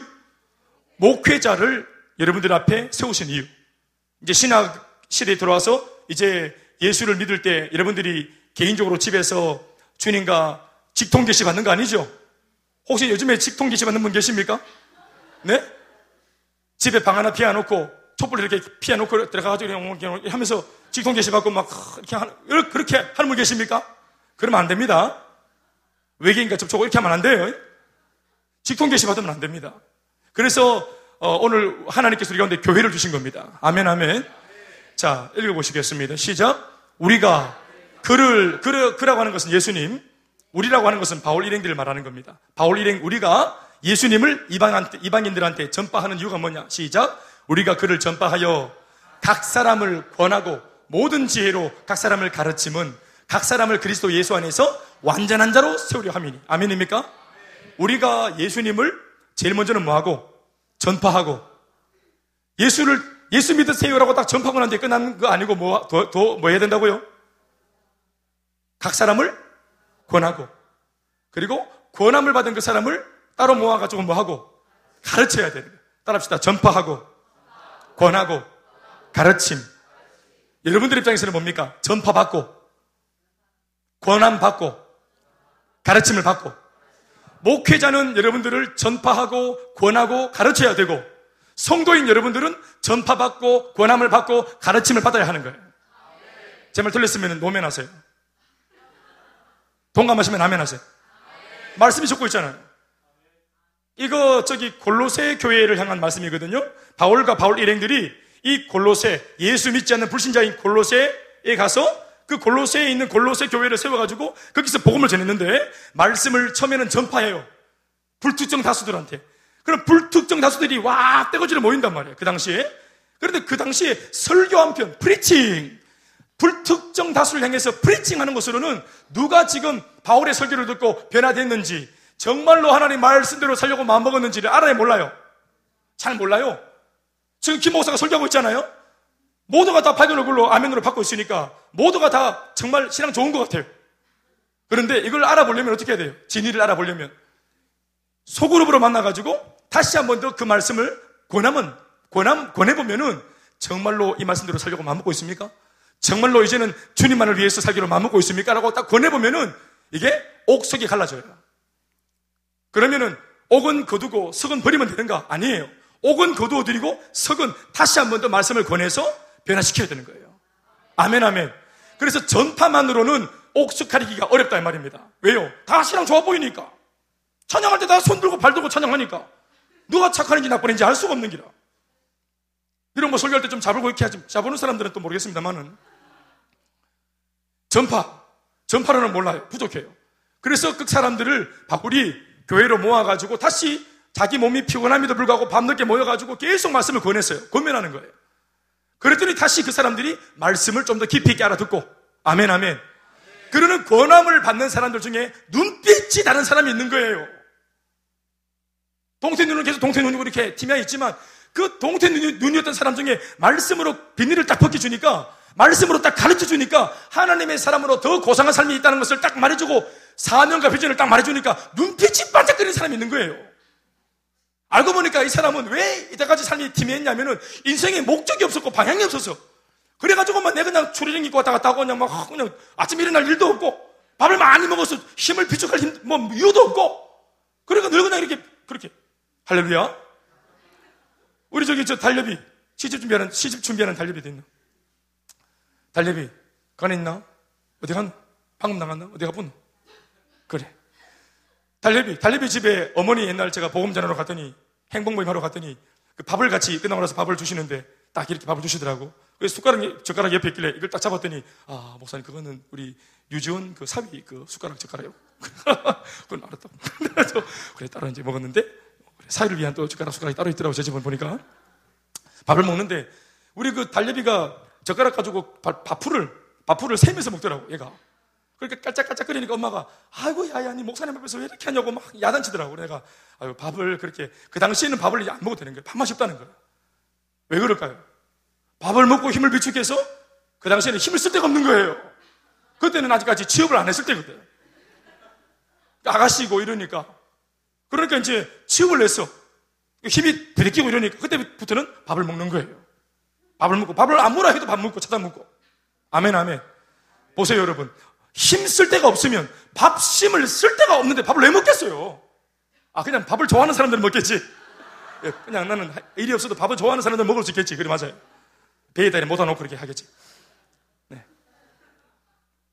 목회자를 여러분들 앞에 세우신 이유. 이제 신학 시대에 들어와서 이제 예수를 믿을 때 여러분들이 개인적으로 집에서 주님과 직통 계시 받는 거 아니죠? 혹시 요즘에 직통 계시 받는 분 계십니까? 네? 집에 방 하나 피워놓고 촛불 이렇게 피워놓고 들어가가지고 하면서 직통 계시 받고 막 이렇게 하는, 그렇게 하는 분 계십니까? 그러면 안 됩니다. 외계인과 접촉을 이렇게 하면 안 돼요. 직통 계시 받으면 안 됩니다. 그래서 어, 오늘 하나님께서 우리 가운데 교회를 주신 겁니다. 아멘, 아멘. 자, 읽어보시겠습니다. 시작. 우리가 그를, 그를, 그라고 하는 것은 예수님, 우리라고 하는 것은 바울 일행들을 말하는 겁니다. 바울 일행, 우리가 예수님을 이방한테, 이방인들한테 전파하는 이유가 뭐냐? 시작. 우리가 그를 전파하여 각 사람을 권하고 모든 지혜로 각 사람을 가르침은 각 사람을 그리스도 예수 안에서 완전한 자로 세우려 함이니. 아멘입니까? 우리가 예수님을 제일 먼저는 뭐하고? 전파하고. 예수를, 예수 믿으세요라고 딱 전파하고 난 뒤에 끝난 거 아니고 뭐, 더, 더, 뭐 해야 된다고요? 각 사람을 권하고. 그리고 권함을 받은 그 사람을 따로 모아가지고 뭐하고? 가르쳐야 되는 거예요. 따라합시다. 전파하고, 권하고, 가르침. 여러분들 입장에서는 뭡니까? 전파받고, 권함받고, 가르침을 받고. 목회자는 여러분들을 전파하고, 권하고, 가르쳐야 되고, 성도인 여러분들은 전파받고, 권함을 받고, 가르침을 받아야 하는 거예요. 제 말 들렸으면 노면하세요. 동감하시면 아멘하세요. 말씀이 적고 있잖아요. 이거 저기 골로새 교회를 향한 말씀이거든요. 바울과 바울 일행들이 이 골로새 예수 믿지 않는 불신자인 골로새에 가서 그 골로새에 있는 골로새 교회를 세워가지고 거기서 복음을 전했는데 말씀을 처음에는 전파해요. 불특정 다수들한테. 그럼 불특정 다수들이 와 떼거지로 모인단 말이에요. 그 당시에. 그런데 그 당시에 설교 한 편, 프리칭, 불특정 다수를 향해서 프리칭하는 것으로는 누가 지금 바울의 설교를 듣고 변화됐는지 정말로 하나님 말씀대로 살려고 마음먹었는지를 알아야 몰라요. 잘 몰라요. 지금 김 목사가 설교하고 있잖아요. 모두가 다 밝은 얼굴로 아멘으로 받고 있으니까 모두가 다 정말 신앙 좋은 것 같아요. 그런데 이걸 알아보려면 어떻게 해야 돼요? 진리를 알아보려면 소그룹으로 만나가지고 다시 한 번 더 그 말씀을 권하면 권함 권해보면은 정말로 이 말씀대로 살려고 마음먹고 있습니까? 정말로 이제는 주님만을 위해서 살기로 마음먹고 있습니까? 라고 딱 권해보면은 이게 옥석이 갈라져요. 그러면은 옥은 거두고 석은 버리면 되는가? 아니에요. 옥은 거두어 드리고 석은 다시 한 번 더 말씀을 권해서 변화시켜야 되는 거예요. 아멘, 아멘. 그래서 전파만으로는 옥석 가리기가 어렵다 이 말입니다. 왜요? 다 신앙 좋아 보이니까. 찬양할 때 다 손 들고 발 들고 찬양하니까. 누가 착한인지 나쁜인지 알 수가 없는 기라. 이런 거 설교할 때 좀 잡을고 이렇게 하지. 잡보는 사람들은 또 모르겠습니다만은. 전파. 전파로는 몰라요. 부족해요. 그래서 그 사람들을 바울이 교회로 모아가지고 다시 자기 몸이 피곤함에도 불구하고 밤늦게 모여가지고 계속 말씀을 권했어요. 권면하는 거예요. 그랬더니 다시 그 사람들이 말씀을 좀 더 깊이 있게 알아듣고, 아멘, 아멘. 그러는 권함을 받는 사람들 중에 눈빛이 다른 사람이 있는 거예요. 동태 눈은 계속 동태 눈이고 이렇게 팀이 있지만 그 동태 눈이 었던 사람 중에 말씀으로 비닐을 딱 벗겨주니까 말씀으로 딱 가르쳐 주니까 하나님의 사람으로 더 고상한 삶이 있다는 것을 딱 말해주고 사명과 비전을 딱 말해주니까 눈빛이 반짝거리는 사람이 있는 거예요. 알고 보니까 이 사람은 왜 이때까지 삶이 팀했냐면은 인생에 목적이 없었고 방향이 없었어. 그래가지고만 내가 그냥 추리링 입고 왔다 갔다 하고 그냥 막 그냥 아침에 일어날 일도 없고 밥을 많이 먹어서 힘을 비축할 힘, 뭐 이유도 없고 그러니까 늘 그냥 이렇게 그렇게 할렐루야. 우리 저기 저 달려비 시집 준비하는 시집 준비하는 달려비 됐나? 달래비, 간에 있나? 어디 갔나? 방금 나갔나? 어디 가본 그래. 달래비, 달래비 집에 어머니 옛날 제가 보험 전화로 갔더니, 행복 모임 하러 갔더니, 그 밥을 같이 끝나고 나서 밥을 주시는데, 딱 이렇게 밥을 주시더라고. 그래서 숟가락, 젓가락 옆에 있길래 이걸 딱 잡았더니, 아, 목사님, 그거는 우리 유지원 그 사위 그 숟가락 젓가락이요. *laughs* 그건 알았다. 그래서, *laughs* 그래, 따로 이제 먹었는데, 사위를 위한 또 젓가락 숟가락이 따로 있더라고, 제 집을 보니까. 밥을 먹는데, 우리 그 달래비가 젓가락 가지고 밥풀을, 밥풀을 세면서 먹더라고, 얘가. 그러니까 깔짝깔짝 거리니까 엄마가, 아이고, 야야, 니 목사님 앞에서 왜 이렇게 하냐고 막 야단치더라고. 내가, 아유, 밥을 그렇게, 그 당시에는 밥을 안 먹어도 되는 거예요. 밥맛이 없다는 거예요. 왜 그럴까요? 밥을 먹고 힘을 비축해서 그 당시에는 힘을 쓸 데가 없는 거예요. 그때는 아직까지 취업을 안 했을 때거든. 아가씨고 이러니까. 그러니까 이제 취업을 했어. 힘이 부대끼고 이러니까 그때부터는 밥을 먹는 거예요. 밥을 먹고 밥을 아무나 해도 밥 먹고 차다 먹고 아멘 아멘 보세요 여러분 힘 쓸 데가 없으면 밥 심을 쓸 데가 없는데 밥을 왜 먹겠어요? 아 그냥 밥을 좋아하는 사람들은 먹겠지. 예, 그냥 나는 일이 없어도 밥을 좋아하는 사람들 먹을 수 있겠지. 그래 맞아요. 배에다 못아 놓고 그렇게 하겠지. 네.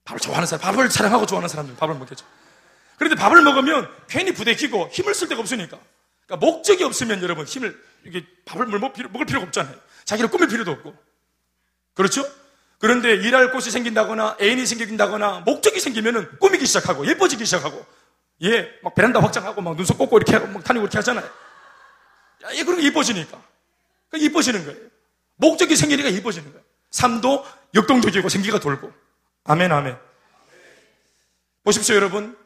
밥을 좋아하는 사람 밥을 사랑하고 좋아하는 사람들 밥을 먹겠죠. 그런데 밥을 먹으면 괜히 부대끼고 힘을 쓸 데가 없으니까. 그러니까 목적이 없으면 여러분 힘을 이게 밥을 먹을 필요가 없잖아요. 자기를 꾸밀 필요도 없고. 그렇죠? 그런데 일할 곳이 생긴다거나 애인이 생긴다거나 목적이 생기면은 꾸미기 시작하고 예뻐지기 시작하고 예, 막 베란다 확장하고 막 눈썹 꽂고 이렇게 하고 막 다니고 이렇게 하잖아요. 야, 예, 그러게 예뻐지니까. 예뻐지는 거예요. 목적이 생기니까 예뻐지는 거예요. 삶도 역동적이고 생기가 돌고. 아멘, 아멘. 보십시오, 여러분.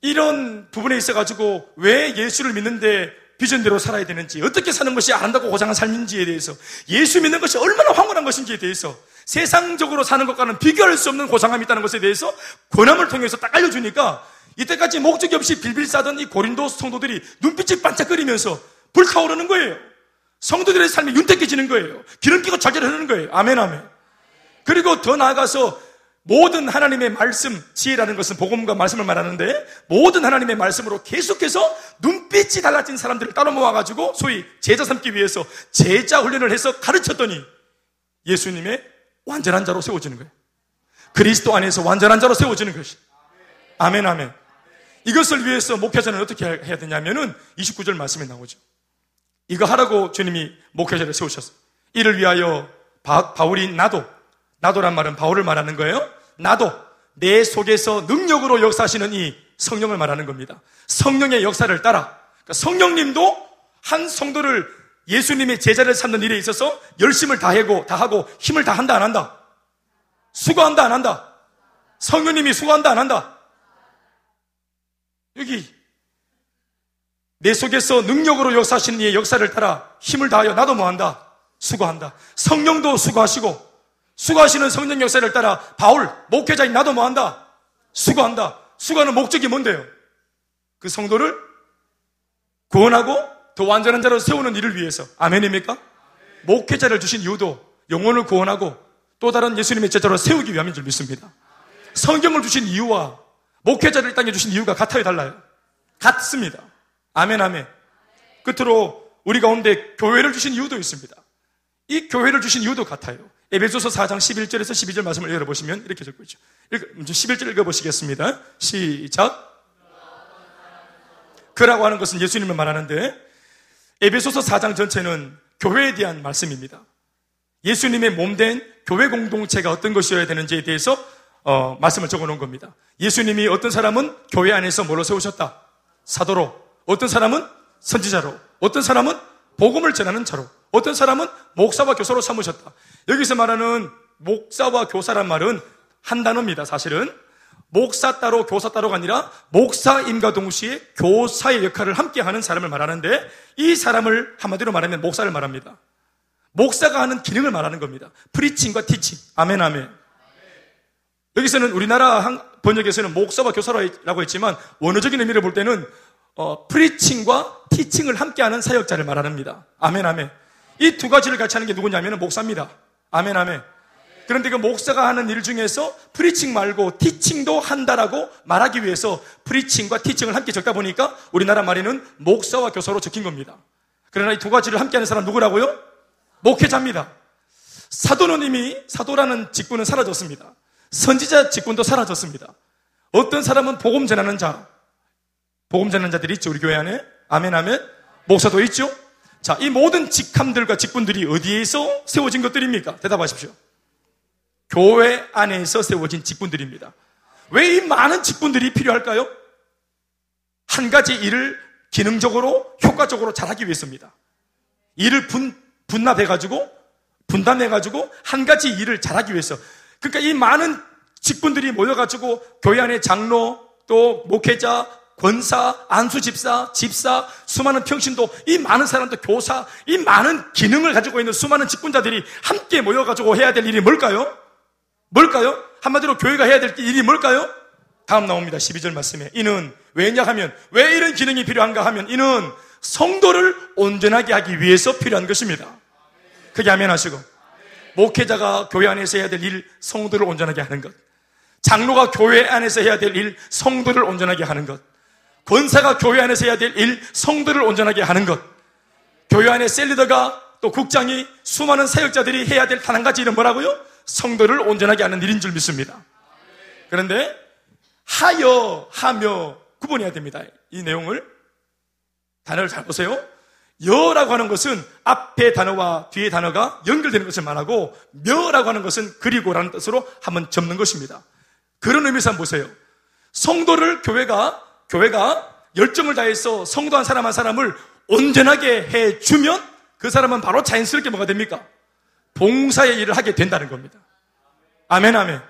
이런 부분에 있어가지고 왜 예수를 믿는데 비전대로 살아야 되는지, 어떻게 사는 것이 아름답고 고장한 삶인지에 대해서, 예수 믿는 것이 얼마나 황홀한 것인지에 대해서, 세상적으로 사는 것과는 비교할 수 없는 고상함이 있다는 것에 대해서 권함을 통해서 딱 알려주니까, 이때까지 목적이 없이 빌빌 싸던 이 고린도 성도들이 눈빛이 반짝거리면서 불타오르는 거예요. 성도들의 삶이 윤택해지는 거예요. 기름 끼고 잘 흐르는 거예요. 아멘, 아멘. 그리고 더 나아가서 모든 하나님의 말씀, 지혜라는 것은 복음과 말씀을 말하는데 모든 하나님의 말씀으로 계속해서 눈빛이 달라진 사람들을 따로 모아가지고 소위 제자 삼기 위해서 제자 훈련을 해서 가르쳤더니 예수님의 완전한 자로 세워지는 거예요. 그리스도 안에서 완전한 자로 세워지는 것이. 아멘, 아멘. 이것을 위해서 목회자는 어떻게 해야 되냐면은 29절 말씀에 나오죠. 이거 하라고 주님이 목회자를 세우셨어요. 이를 위하여 바, 바울이 나도 나도란 말은 바울을 말하는 거예요. 나도 내 속에서 능력으로 역사하시는 이 성령을 말하는 겁니다. 성령의 역사를 따라 그러니까 성령님도 한 성도를 예수님의 제자를 삼는 일에 있어서 열심을 다하고 다하고 힘을 다한다 안 한다. 수고한다 안 한다. 성령님이 수고한다 안 한다. 여기 내 속에서 능력으로 역사하시는 이의 역사를 따라 힘을 다하여 나도 뭐한다? 수고한다. 성령도 수고하시고 수고하시는 성령 역사를 따라 바울, 목회자인 나도 뭐 한다? 수고한다. 수고하는 목적이 뭔데요? 그 성도를 구원하고 더 완전한 자로 세우는 일을 위해서. 아멘입니까? 목회자를 주신 이유도 영혼을 구원하고 또 다른 예수님의 제자로 세우기 위함인 줄 믿습니다. 성경을 주신 이유와 목회자를 땅에 주신 이유가 같아요, 달라요? 같습니다. 아멘, 아멘. 끝으로 우리 가운데 교회를 주신 이유도 있습니다. 이 교회를 주신 이유도 같아요. 에베소서 4장 11절에서 12절 말씀을 열어보시면 이렇게 적고 있죠. 11절 읽어보시겠습니다. 시작. 그라고 하는 것은 예수님을 말하는데 에베소서 4장 전체는 교회에 대한 말씀입니다. 예수님의 몸된 교회 공동체가 어떤 것이어야 되는지에 대해서 어, 말씀을 적어 놓은 겁니다. 예수님이 어떤 사람은 교회 안에서 뭘로 세우셨다? 사도로. 어떤 사람은 선지자로. 어떤 사람은 복음을 전하는 자로. 어떤 사람은 목사와 교사로 삼으셨다. 여기서 말하는 목사와 교사란 말은 한 단어입니다, 사실은. 목사 따로 교사 따로가 아니라 목사임과 동시에 교사의 역할을 함께 하는 사람을 말하는데 이 사람을 한마디로 말하면 목사를 말합니다. 목사가 하는 기능을 말하는 겁니다. preaching과 teaching. 아멘, 아멘. 여기서는 우리나라 번역에서는 목사와 교사라고 했지만 원어적인 의미를 볼 때는 어, preaching과 teaching을 함께하는 사역자를 말합니다. 아멘, 아멘. 이 두 가지를 같이 하는 게 누구냐면 목사입니다. 아멘, 아멘. 그런데 그 목사가 하는 일 중에서 preaching 말고 teaching도 한다라고 말하기 위해서 preaching과 teaching을 함께 적다 보니까 우리나라 말에는 목사와 교사로 적힌 겁니다. 그러나 이 두 가지를 함께 하는 사람 누구라고요? 목회자입니다. 사도는 이미 사도라는 직분은 사라졌습니다. 선지자 직분도 사라졌습니다. 어떤 사람은 복음 전하는 자, 복음 전하는 자들이 있죠, 우리 교회 안에. 아멘, 아멘. 목사도 있죠? 자, 이 모든 직함들과 직분들이 어디에서 세워진 것들입니까? 대답하십시오. 교회 안에서 세워진 직분들입니다. 왜 이 많은 직분들이 필요할까요? 한 가지 일을 기능적으로, 효과적으로 잘하기 위해서입니다. 일을 분, 분납해가지고, 분담해가지고, 한 가지 일을 잘하기 위해서. 그러니까 이 많은 직분들이 모여가지고, 교회 안에 장로, 또 목회자, 권사, 안수 집사, 집사, 수많은 평신도, 이 많은 사람들, 교사, 이 많은 기능을 가지고 있는 수많은 직분자들이 함께 모여가지고 해야 될 일이 뭘까요? 뭘까요? 한마디로 교회가 해야 될 일이 뭘까요? 다음 나옵니다. 12절 말씀에. 이는 왜냐 하면, 왜 이런 기능이 필요한가 하면, 이는 성도를 온전하게 하기 위해서 필요한 것입니다. 그게 하면 하시고. 목회자가 교회 안에서 해야 될 일, 성도를 온전하게 하는 것. 장로가 교회 안에서 해야 될 일, 성도를 온전하게 하는 것. 권사가 교회 안에서 해야 될 일, 성도를 온전하게 하는 것. 교회 안에 셀리더가 또 국장이 수많은 사역자들이 해야 될 단 한 가지 일은 뭐라고요? 성도를 온전하게 하는 일인 줄 믿습니다. 그런데 하여, 하며 구분해야 됩니다. 이 내용을. 단어를 잘 보세요. 여라고 하는 것은 앞에 단어와 뒤에 단어가 연결되는 것을 말하고 며라고 하는 것은 그리고라는 뜻으로 한번 접는 것입니다. 그런 의미에서 한번 보세요. 성도를 교회가 교회가 열정을 다해서 성도 한 사람 한 사람을 온전하게 해주면 그 사람은 바로 자연스럽게 뭐가 됩니까? 봉사의 일을 하게 된다는 겁니다. 아멘, 아멘.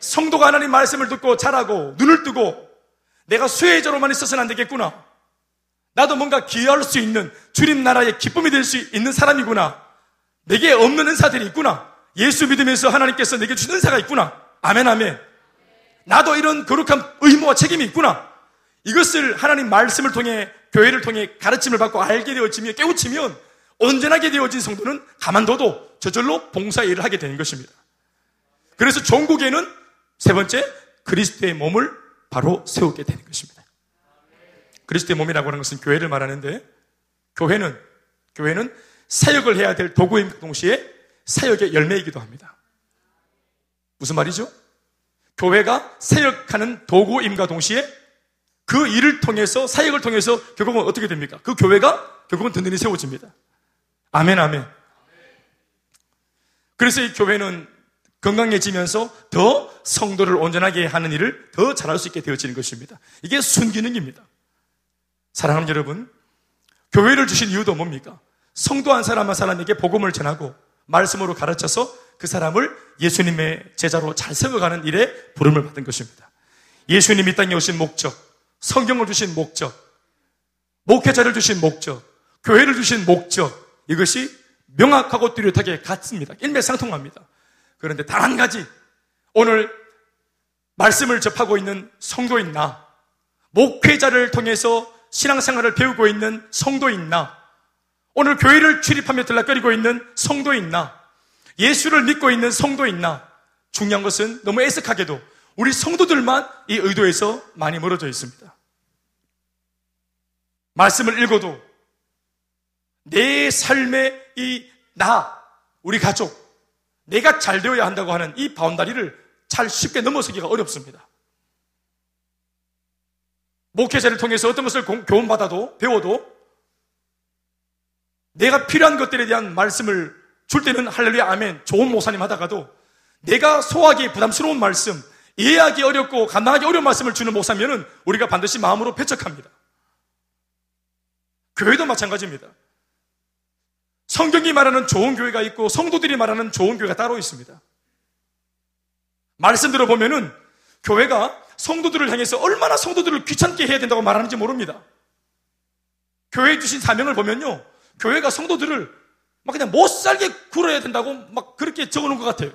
성도가 하나님 말씀을 듣고 자라고 눈을 뜨고 내가 수혜자로만 있어서는 안 되겠구나. 나도 뭔가 기여할 수 있는 주님 나라의 기쁨이 될 수 있는 사람이구나. 내게 없는 은사들이 있구나. 예수 믿으면서 하나님께서 내게 주는 은사가 있구나. 아멘, 아멘. 나도 이런 거룩한 의무와 책임이 있구나. 이것을 하나님 말씀을 통해 교회를 통해 가르침을 받고 알게 되어지며 깨우치면 온전하게 되어진 성도는 가만둬도 저절로 봉사 일을 하게 되는 것입니다. 그래서 종국에는 세 번째 그리스도의 몸을 바로 세우게 되는 것입니다. 그리스도의 몸이라고 하는 것은 교회를 말하는데 교회는 교회는 사역을 해야 될 도구인 동시에 사역의 열매이기도 합니다. 무슨 말이죠? 교회가 사역하는 도구임과 동시에 그 일을 통해서 사역을 통해서 결국은 어떻게 됩니까? 그 교회가 결국은 든든히 세워집니다. 아멘 아멘. 그래서 이 교회는 건강해지면서 더 성도를 온전하게 하는 일을 더 잘할 수 있게 되어지는 것입니다. 이게 순기능입니다. 사랑하는 여러분, 교회를 주신 이유도 뭡니까? 성도 한 사람 한 사람에게 복음을 전하고 말씀으로 가르쳐서 그 사람을 예수님의 제자로 잘 세워가는 일에 부름을 받은 것입니다. 예수님이 땅에 오신 목적, 성경을 주신 목적, 목회자를 주신 목적, 교회를 주신 목적, 이것이 명확하고 뚜렷하게 같습니다. 일맥상통합니다. 그런데 단 한 가지, 오늘 말씀을 접하고 있는 성도인 나, 목회자를 통해서 신앙생활을 배우고 있는 성도인 나, 오늘 교회를 출입하며 들락거리고 있는 성도인 나, 예수를 믿고 있는 성도인 나, 중요한 것은 너무 애석하게도 우리 성도들만 이 의도에서 많이 멀어져 있습니다. 말씀을 읽어도 내 삶의 이 나, 우리 가족, 내가 잘 되어야 한다고 하는 이 바운다리를 잘 쉽게 넘어서기가 어렵습니다. 목회자를 통해서 어떤 것을 교훈받아도, 배워도 내가 필요한 것들에 대한 말씀을 줄 때는 할렐루야 아멘 좋은 목사님 하다가도 내가 소화하기 부담스러운 말씀 이해하기 어렵고 감당하기 어려운 말씀을 주는 목사면은 우리가 반드시 마음으로 배척합니다. 교회도 마찬가지입니다. 성경이 말하는 좋은 교회가 있고 성도들이 말하는 좋은 교회가 따로 있습니다. 말씀 들어보면은 교회가 성도들을 향해서 얼마나 성도들을 귀찮게 해야 된다고 말하는지 모릅니다. 교회에 주신 사명을 보면요. 교회가 성도들을 막 그냥 못 살게 굴어야 된다고 막 그렇게 적어 놓은 것 같아요.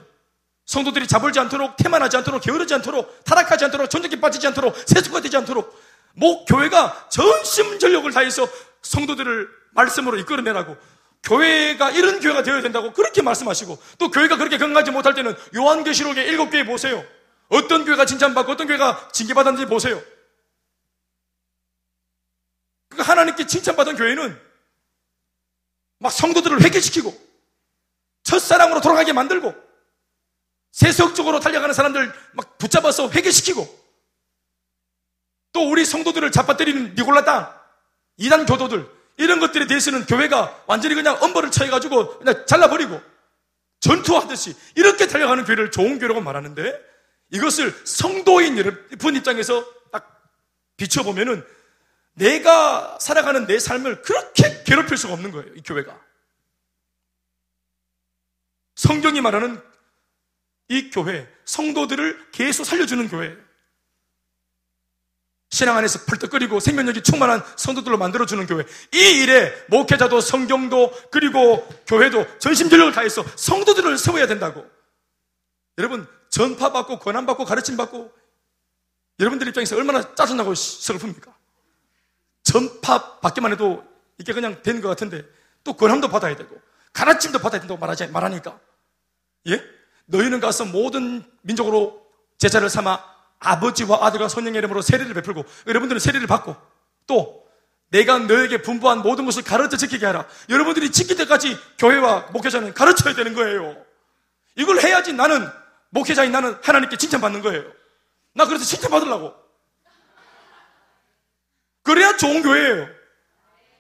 성도들이 자벌지 않도록, 태만하지 않도록, 게으르지 않도록, 타락하지 않도록, 전적에 빠지지 않도록, 세수가 되지 않도록, 뭐 교회가 전심전력을 다해서 성도들을 말씀으로 이끌어내라고 교회가 이런 교회가 되어야 된다고 그렇게 말씀하시고 또 교회가 그렇게 건강하지 못할 때는 요한계시록의 일곱 교회 보세요. 어떤 교회가 칭찬받고 어떤 교회가 징계받았는지 보세요. 그 하나님께 칭찬받은 교회는 막 성도들을 회개시키고 첫사랑으로 돌아가게 만들고 세속적으로 달려가는 사람들 막 붙잡아서 회개시키고 또 우리 성도들을 잡아뜨리는 니골라 땅 이단 교도들 이런 것들에 대해서는 교회가 완전히 그냥 엄벌을 쳐가지고 그냥 잘라버리고 전투하듯이 이렇게 달려가는 교회를 좋은 교회라고 말하는데 이것을 성도인 여러분 입장에서 딱 비춰보면은 내가 살아가는 내 삶을 그렇게 괴롭힐 수가 없는 거예요. 이 교회가. 성경이 말하는 이 교회, 성도들을 계속 살려주는 교회. 신앙 안에서 펄떡거리고 생명력이 충만한 성도들로 만들어주는 교회. 이 일에 목회자도 성경도 그리고 교회도 전심전력을 다해서 성도들을 세워야 된다고. 여러분, 전파받고 권한받고 가르침받고 여러분들 입장에서 얼마나 짜증나고 슬픕니까? 전파 받기만 해도 이게 그냥 되는 것 같은데 또 권함도 받아야 되고 가르침도 받아야 된다고 말하지, 말하니까 예? 너희는 가서 모든 민족으로 제자를 삼아 아버지와 아들과 성령의 이름으로 세례를 베풀고 여러분들은 세례를 받고 또 내가 너에게 분부한 모든 것을 가르쳐 지키게 하라. 여러분들이 지킬 때까지 교회와 목회자는 가르쳐야 되는 거예요. 이걸 해야지 나는 목회자인 나는 하나님께 칭찬받는 거예요. 나 그래서 칭찬받으려고. 그래야 좋은 교회예요.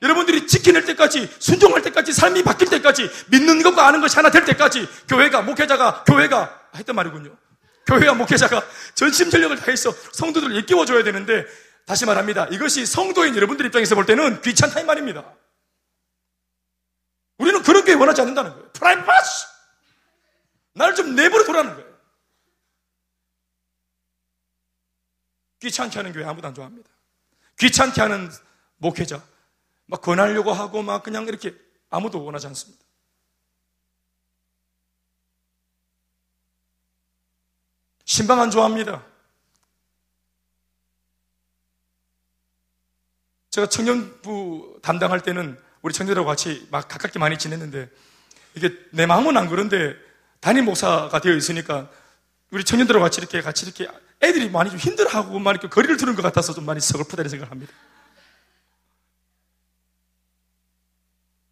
여러분들이 지켜낼 때까지, 순종할 때까지, 삶이 바뀔 때까지, 믿는 것과 아는 것이 하나 될 때까지, 교회가, 목회자가, 교회가, 했던 말이군요. 교회와 목회자가 전심전력을 다해서 성도들을 일깨워줘야 되는데, 다시 말합니다. 이것이 성도인 여러분들 입장에서 볼 때는 귀찮다 이 말입니다. 우리는 그런 교회 원하지 않는다는 거예요. 프라이버시! 나를 좀 내버려 두라는 거예요. 귀찮게 하는 교회 아무도 안 좋아합니다. 귀찮게 하는 목회자, 막 권하려고 하고 막 그냥 이렇게 아무도 원하지 않습니다. 신방 안 좋아합니다. 제가 청년부 담당할 때는 우리 청년들하고 같이 막 가깝게 많이 지냈는데 이게 내 마음은 안 그런데 담임 목사가 되어 있으니까 우리 청년들하고 같이 이렇게 같이 이렇게 애들이 많이 좀 힘들어하고 많이 이렇게 거리를 두는 것 같아서 좀 많이 서글프다는 생각을 합니다.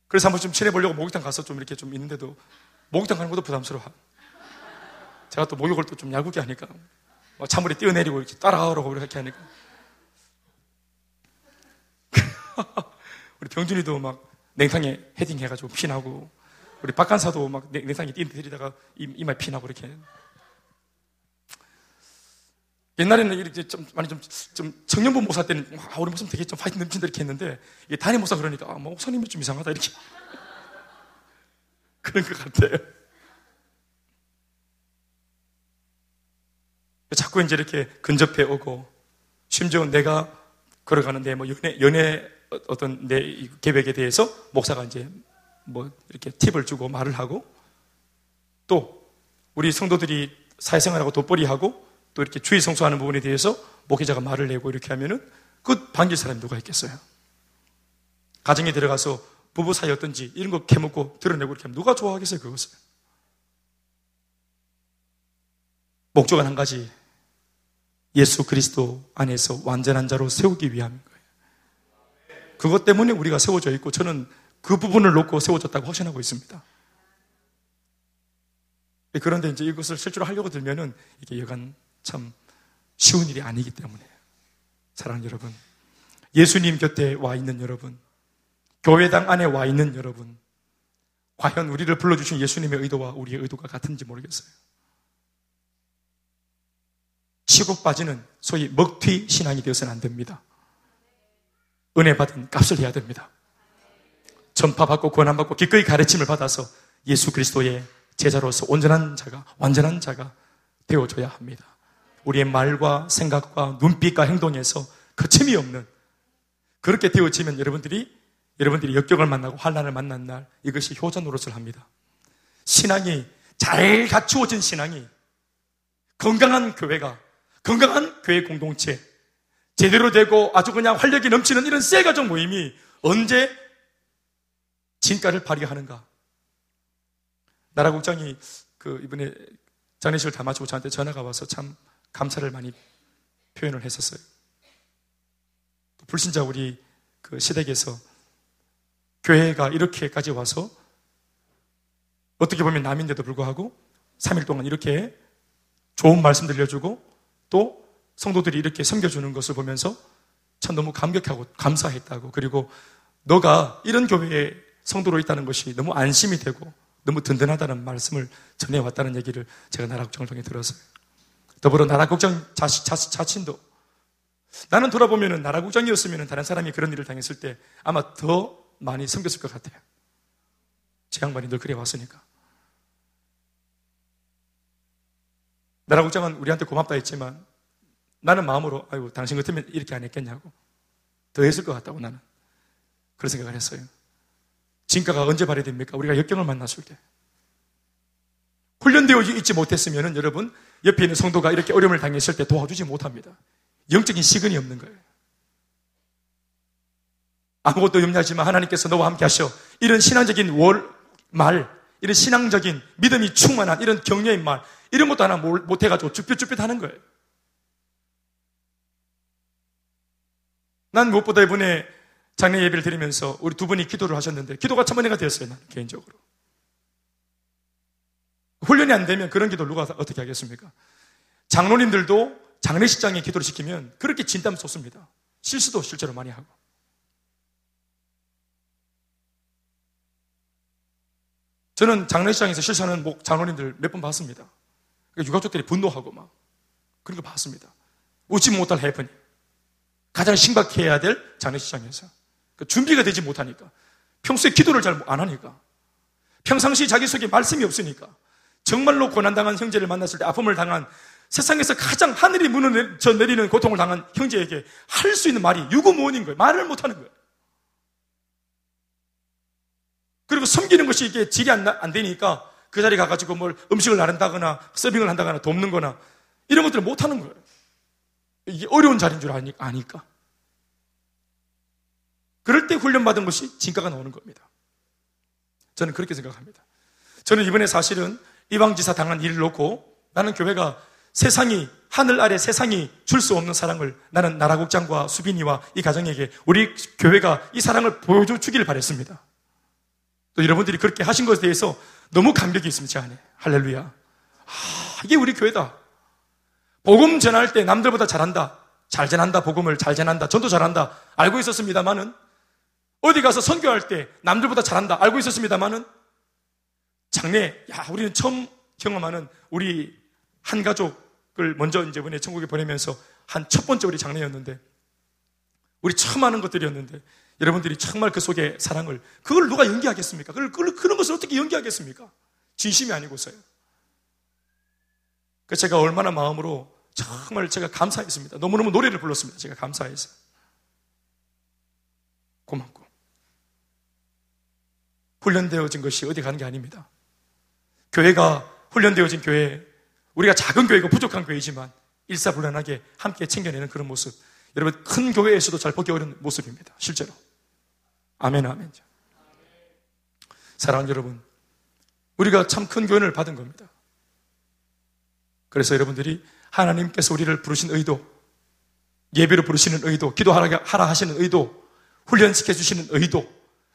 그래서 한번 좀 친해보려고 목욕탕 가서 좀 이렇게 좀 있는데도 목욕탕 가는 것도 부담스러워. 제가 또 목욕을 또좀 얄궂게 하니까 뭐 찬물에 뛰어내리고 이렇게 따라가라고 이렇게 하니까. *laughs* 우리 병준이도 막 냉탕에 헤딩 해가지고 피나고 우리 박간사도 막 냉탕에 뛰어내리다가 이마에 피나고 이렇게. 옛날에는 이렇게 좀 많이 좀, 좀 청년부 모사 때는 아, 우리 목사님 되게 좀 파이팅 넘친다 이렇게 했는데 이게 단임 모사 그러니까 아, 뭐 목사님이 좀 이상하다 이렇게. *laughs* 그런 것 같아요. 자꾸 이제 이렇게 근접해 오고 심지어 내가 걸어가는데 뭐 연애, 연애 어떤 내 계획에 대해서 목사가 이제 뭐 이렇게 팁을 주고 말을 하고 또 우리 성도들이 사회생활하고 돋벌이하고 또 이렇게 주의 성수하는 부분에 대해서 목회자가 말을 내고 이렇게 하면은 그 반길 사람이 누가 있겠어요? 가정에 들어가서 부부 사이 어떤지 이런 거 캐묻고 드러내고 이렇게 하면 누가 좋아하겠어요, 그것을? 목적은 한 가지. 예수 그리스도 안에서 완전한 자로 세우기 위함인 거예요. 그것 때문에 우리가 세워져 있고 저는 그 부분을 놓고 세워졌다고 확신하고 있습니다. 그런데 이제 이것을 실제로 하려고 들면은 이게 여간 참 쉬운 일이 아니기 때문에 사랑하는 여러분 예수님 곁에 와 있는 여러분 교회당 안에 와 있는 여러분 과연 우리를 불러주신 예수님의 의도와 우리의 의도가 같은지 모르겠어요 치고 빠지는 소위 먹튀 신앙이 되어서는 안 됩니다. 은혜 받은 값을 해야 됩니다. 전파받고 권한받고 기꺼이 가르침을 받아서 예수 그리스도의 제자로서 온전한 자가 완전한 자가 되어줘야 합니다. 우리의 말과 생각과 눈빛과 행동에서 거침이 없는 그렇게 되어지면 여러분들이 여러분들이 역경을 만나고 환란을 만난 날 이것이 효자 노릇을 합니다. 신앙이 잘 갖추어진 신앙이 건강한 교회가 건강한 교회 공동체 제대로 되고 아주 그냥 활력이 넘치는 이런 셀가족 모임이 언제 진가를 발휘하는가? 나라 국장이 그 이번에 장례식을 다 마치고 저한테 전화가 와서 참 감사를 많이 표현을 했었어요. 불신자 우리 그 시댁에서 교회가 이렇게까지 와서 어떻게 보면 남인데도 불구하고 3일 동안 이렇게 좋은 말씀 들려주고 또 성도들이 이렇게 섬겨주는 것을 보면서 참 너무 감격하고 감사했다고 그리고 너가 이런 교회에 성도로 있다는 것이 너무 안심이 되고 너무 든든하다는 말씀을 전해왔다는 얘기를 제가 나라국장을 통해 들었어요. 더불어 나라국장 자신, 자신도 나는 돌아보면 나라국장이었으면 다른 사람이 그런 일을 당했을 때 아마 더 많이 섬겼을 것 같아요. 제 양반이 늘 그래 왔으니까. 나라 국장은 우리한테 고맙다 했지만 나는 마음으로 아이고 당신 같으면 이렇게 안 했겠냐고 더 했을 것 같다고 나는 그런 생각을 했어요. 진가가 언제 발휘됩니까? 우리가 역경을 만났을 때. 훈련되어 있지 못했으면 여러분 옆에 있는 성도가 이렇게 어려움을 당했을 때 도와주지 못합니다. 영적인 시근이 없는 거예요. 아무것도 염려하지만 하나님께서 너와 함께 하셔. 이런 신앙적인 월, 말, 이런 신앙적인 믿음이 충만한 이런 격려의 말, 이런 것도 하나 못해가지고 쭈뼛쭈뼛 하는 거예요. 난 무엇보다 이번에 장례 예배를 드리면서 우리 두 분이 기도를 하셨는데 기도가 참 은혜가 되었어요. 난 개인적으로. 훈련이 안 되면 그런 기도 누가 어떻게 하겠습니까? 장로님들도 장례식장에 기도를 시키면 그렇게 진땀 쏟습니다. 실수도 실제로 많이 하고. 저는 장례식장에서 실수하는 목 장로님들 몇 번 봤습니다. 그러니까 유가족들이 분노하고 막 그런 거 봤습니다. 웃지 못할 해프닝. 가장 심각해야 될 장례식장에서. 그러니까 준비가 되지 못하니까. 평소에 기도를 잘 안 하니까. 평상시 자기 속에 말씀이 없으니까. 정말로 고난당한 형제를 만났을 때 아픔을 당한 세상에서 가장 하늘이 무너져 내리는 고통을 당한 형제에게 할 수 있는 말이 유구무원인 거예요. 말을 못하는 거예요. 그리고 섬기는 것이 이게 질이 안, 안 되니까 그 자리에 가가지고 뭘 음식을 나른다거나 서빙을 한다거나 돕는 거나 이런 것들을 못 하는 거예요. 이게 어려운 자리인 줄 아니, 아니까. 그럴 때 훈련받은 것이 진가가 나오는 겁니다. 저는 그렇게 생각합니다. 저는 이번에 사실은 이방지사 당한 일을 놓고 나는 교회가 세상이 하늘 아래 세상이 줄 수 없는 사랑을 나는 나라국장과 수빈이와 이 가정에게 우리 교회가 이 사랑을 보여줘 주기를 바랬습니다. 또 여러분들이 그렇게 하신 것에 대해서 너무 감격이 있습니다. 제 안에. 할렐루야. 아, 이게 우리 교회다. 복음 전할 때 남들보다 잘한다. 잘 전한다. 복음을 잘 전한다. 전도 잘한다. 알고 있었습니다만은 어디 가서 선교할 때 남들보다 잘한다. 알고 있었습니다만은 장래, 야, 우리는 처음 경험하는 우리 한 가족을 먼저 이제 이번에 천국에 보내면서 한 첫 번째 우리 장례였는데 우리 처음 하는 것들이었는데 여러분들이 정말 그 속에 사랑을 그걸 누가 연기하겠습니까? 그걸, 그걸 그런 것을 어떻게 연기하겠습니까? 진심이 아니고서요. 그 제가 얼마나 마음으로 정말 제가 감사했습니다. 너무너무 노래를 불렀습니다. 제가 감사해서. 고맙고. 훈련되어진 것이 어디 가는 게 아닙니다. 교회가 훈련되어진 교회, 우리가 작은 교회가 부족한 교회지만 일사불란하게 함께 챙겨내는 그런 모습. 여러분, 큰 교회에서도 잘 보기 어려운 모습입니다. 실제로. 아멘, 아멘. 사랑하는 여러분, 우리가 참 큰 교훈을 받은 겁니다. 그래서 여러분들이 하나님께서 우리를 부르신 의도, 예배로 부르시는 의도, 기도하라 하시는 의도, 훈련시켜 주시는 의도,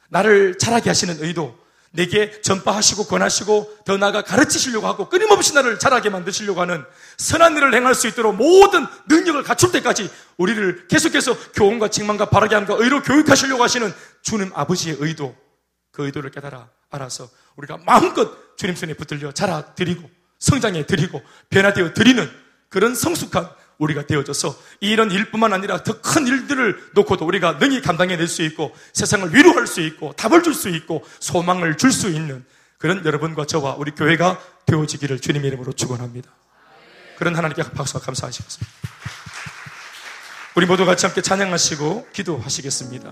나를 자라게 하시는 의도, 내게 전파하시고 권하시고 더 나아가 가르치시려고 하고 끊임없이 나를 자라게 만드시려고 하는 선한 일을 행할 수 있도록 모든 능력을 갖출 때까지 우리를 계속해서 교훈과 직망과 바르게 함과 의로 교육하시려고 하시는 주님 아버지의 의도 그 의도를 깨달아 알아서 우리가 마음껏 주님 손에 붙들려 자라 드리고 성장해 드리고 변화되어 드리는 그런 성숙한 우리가 되어져서 이런 일뿐만 아니라 더 큰 일들을 놓고도 우리가 능히 감당해낼 수 있고 세상을 위로할 수 있고 답을 줄 수 있고 소망을 줄 수 있는 그런 여러분과 저와 우리 교회가 되어지기를 주님의 이름으로 축원합니다. 그런 하나님께 박수와 감사하시겠습니다. 우리 모두 같이 함께 찬양하시고 기도하시겠습니다.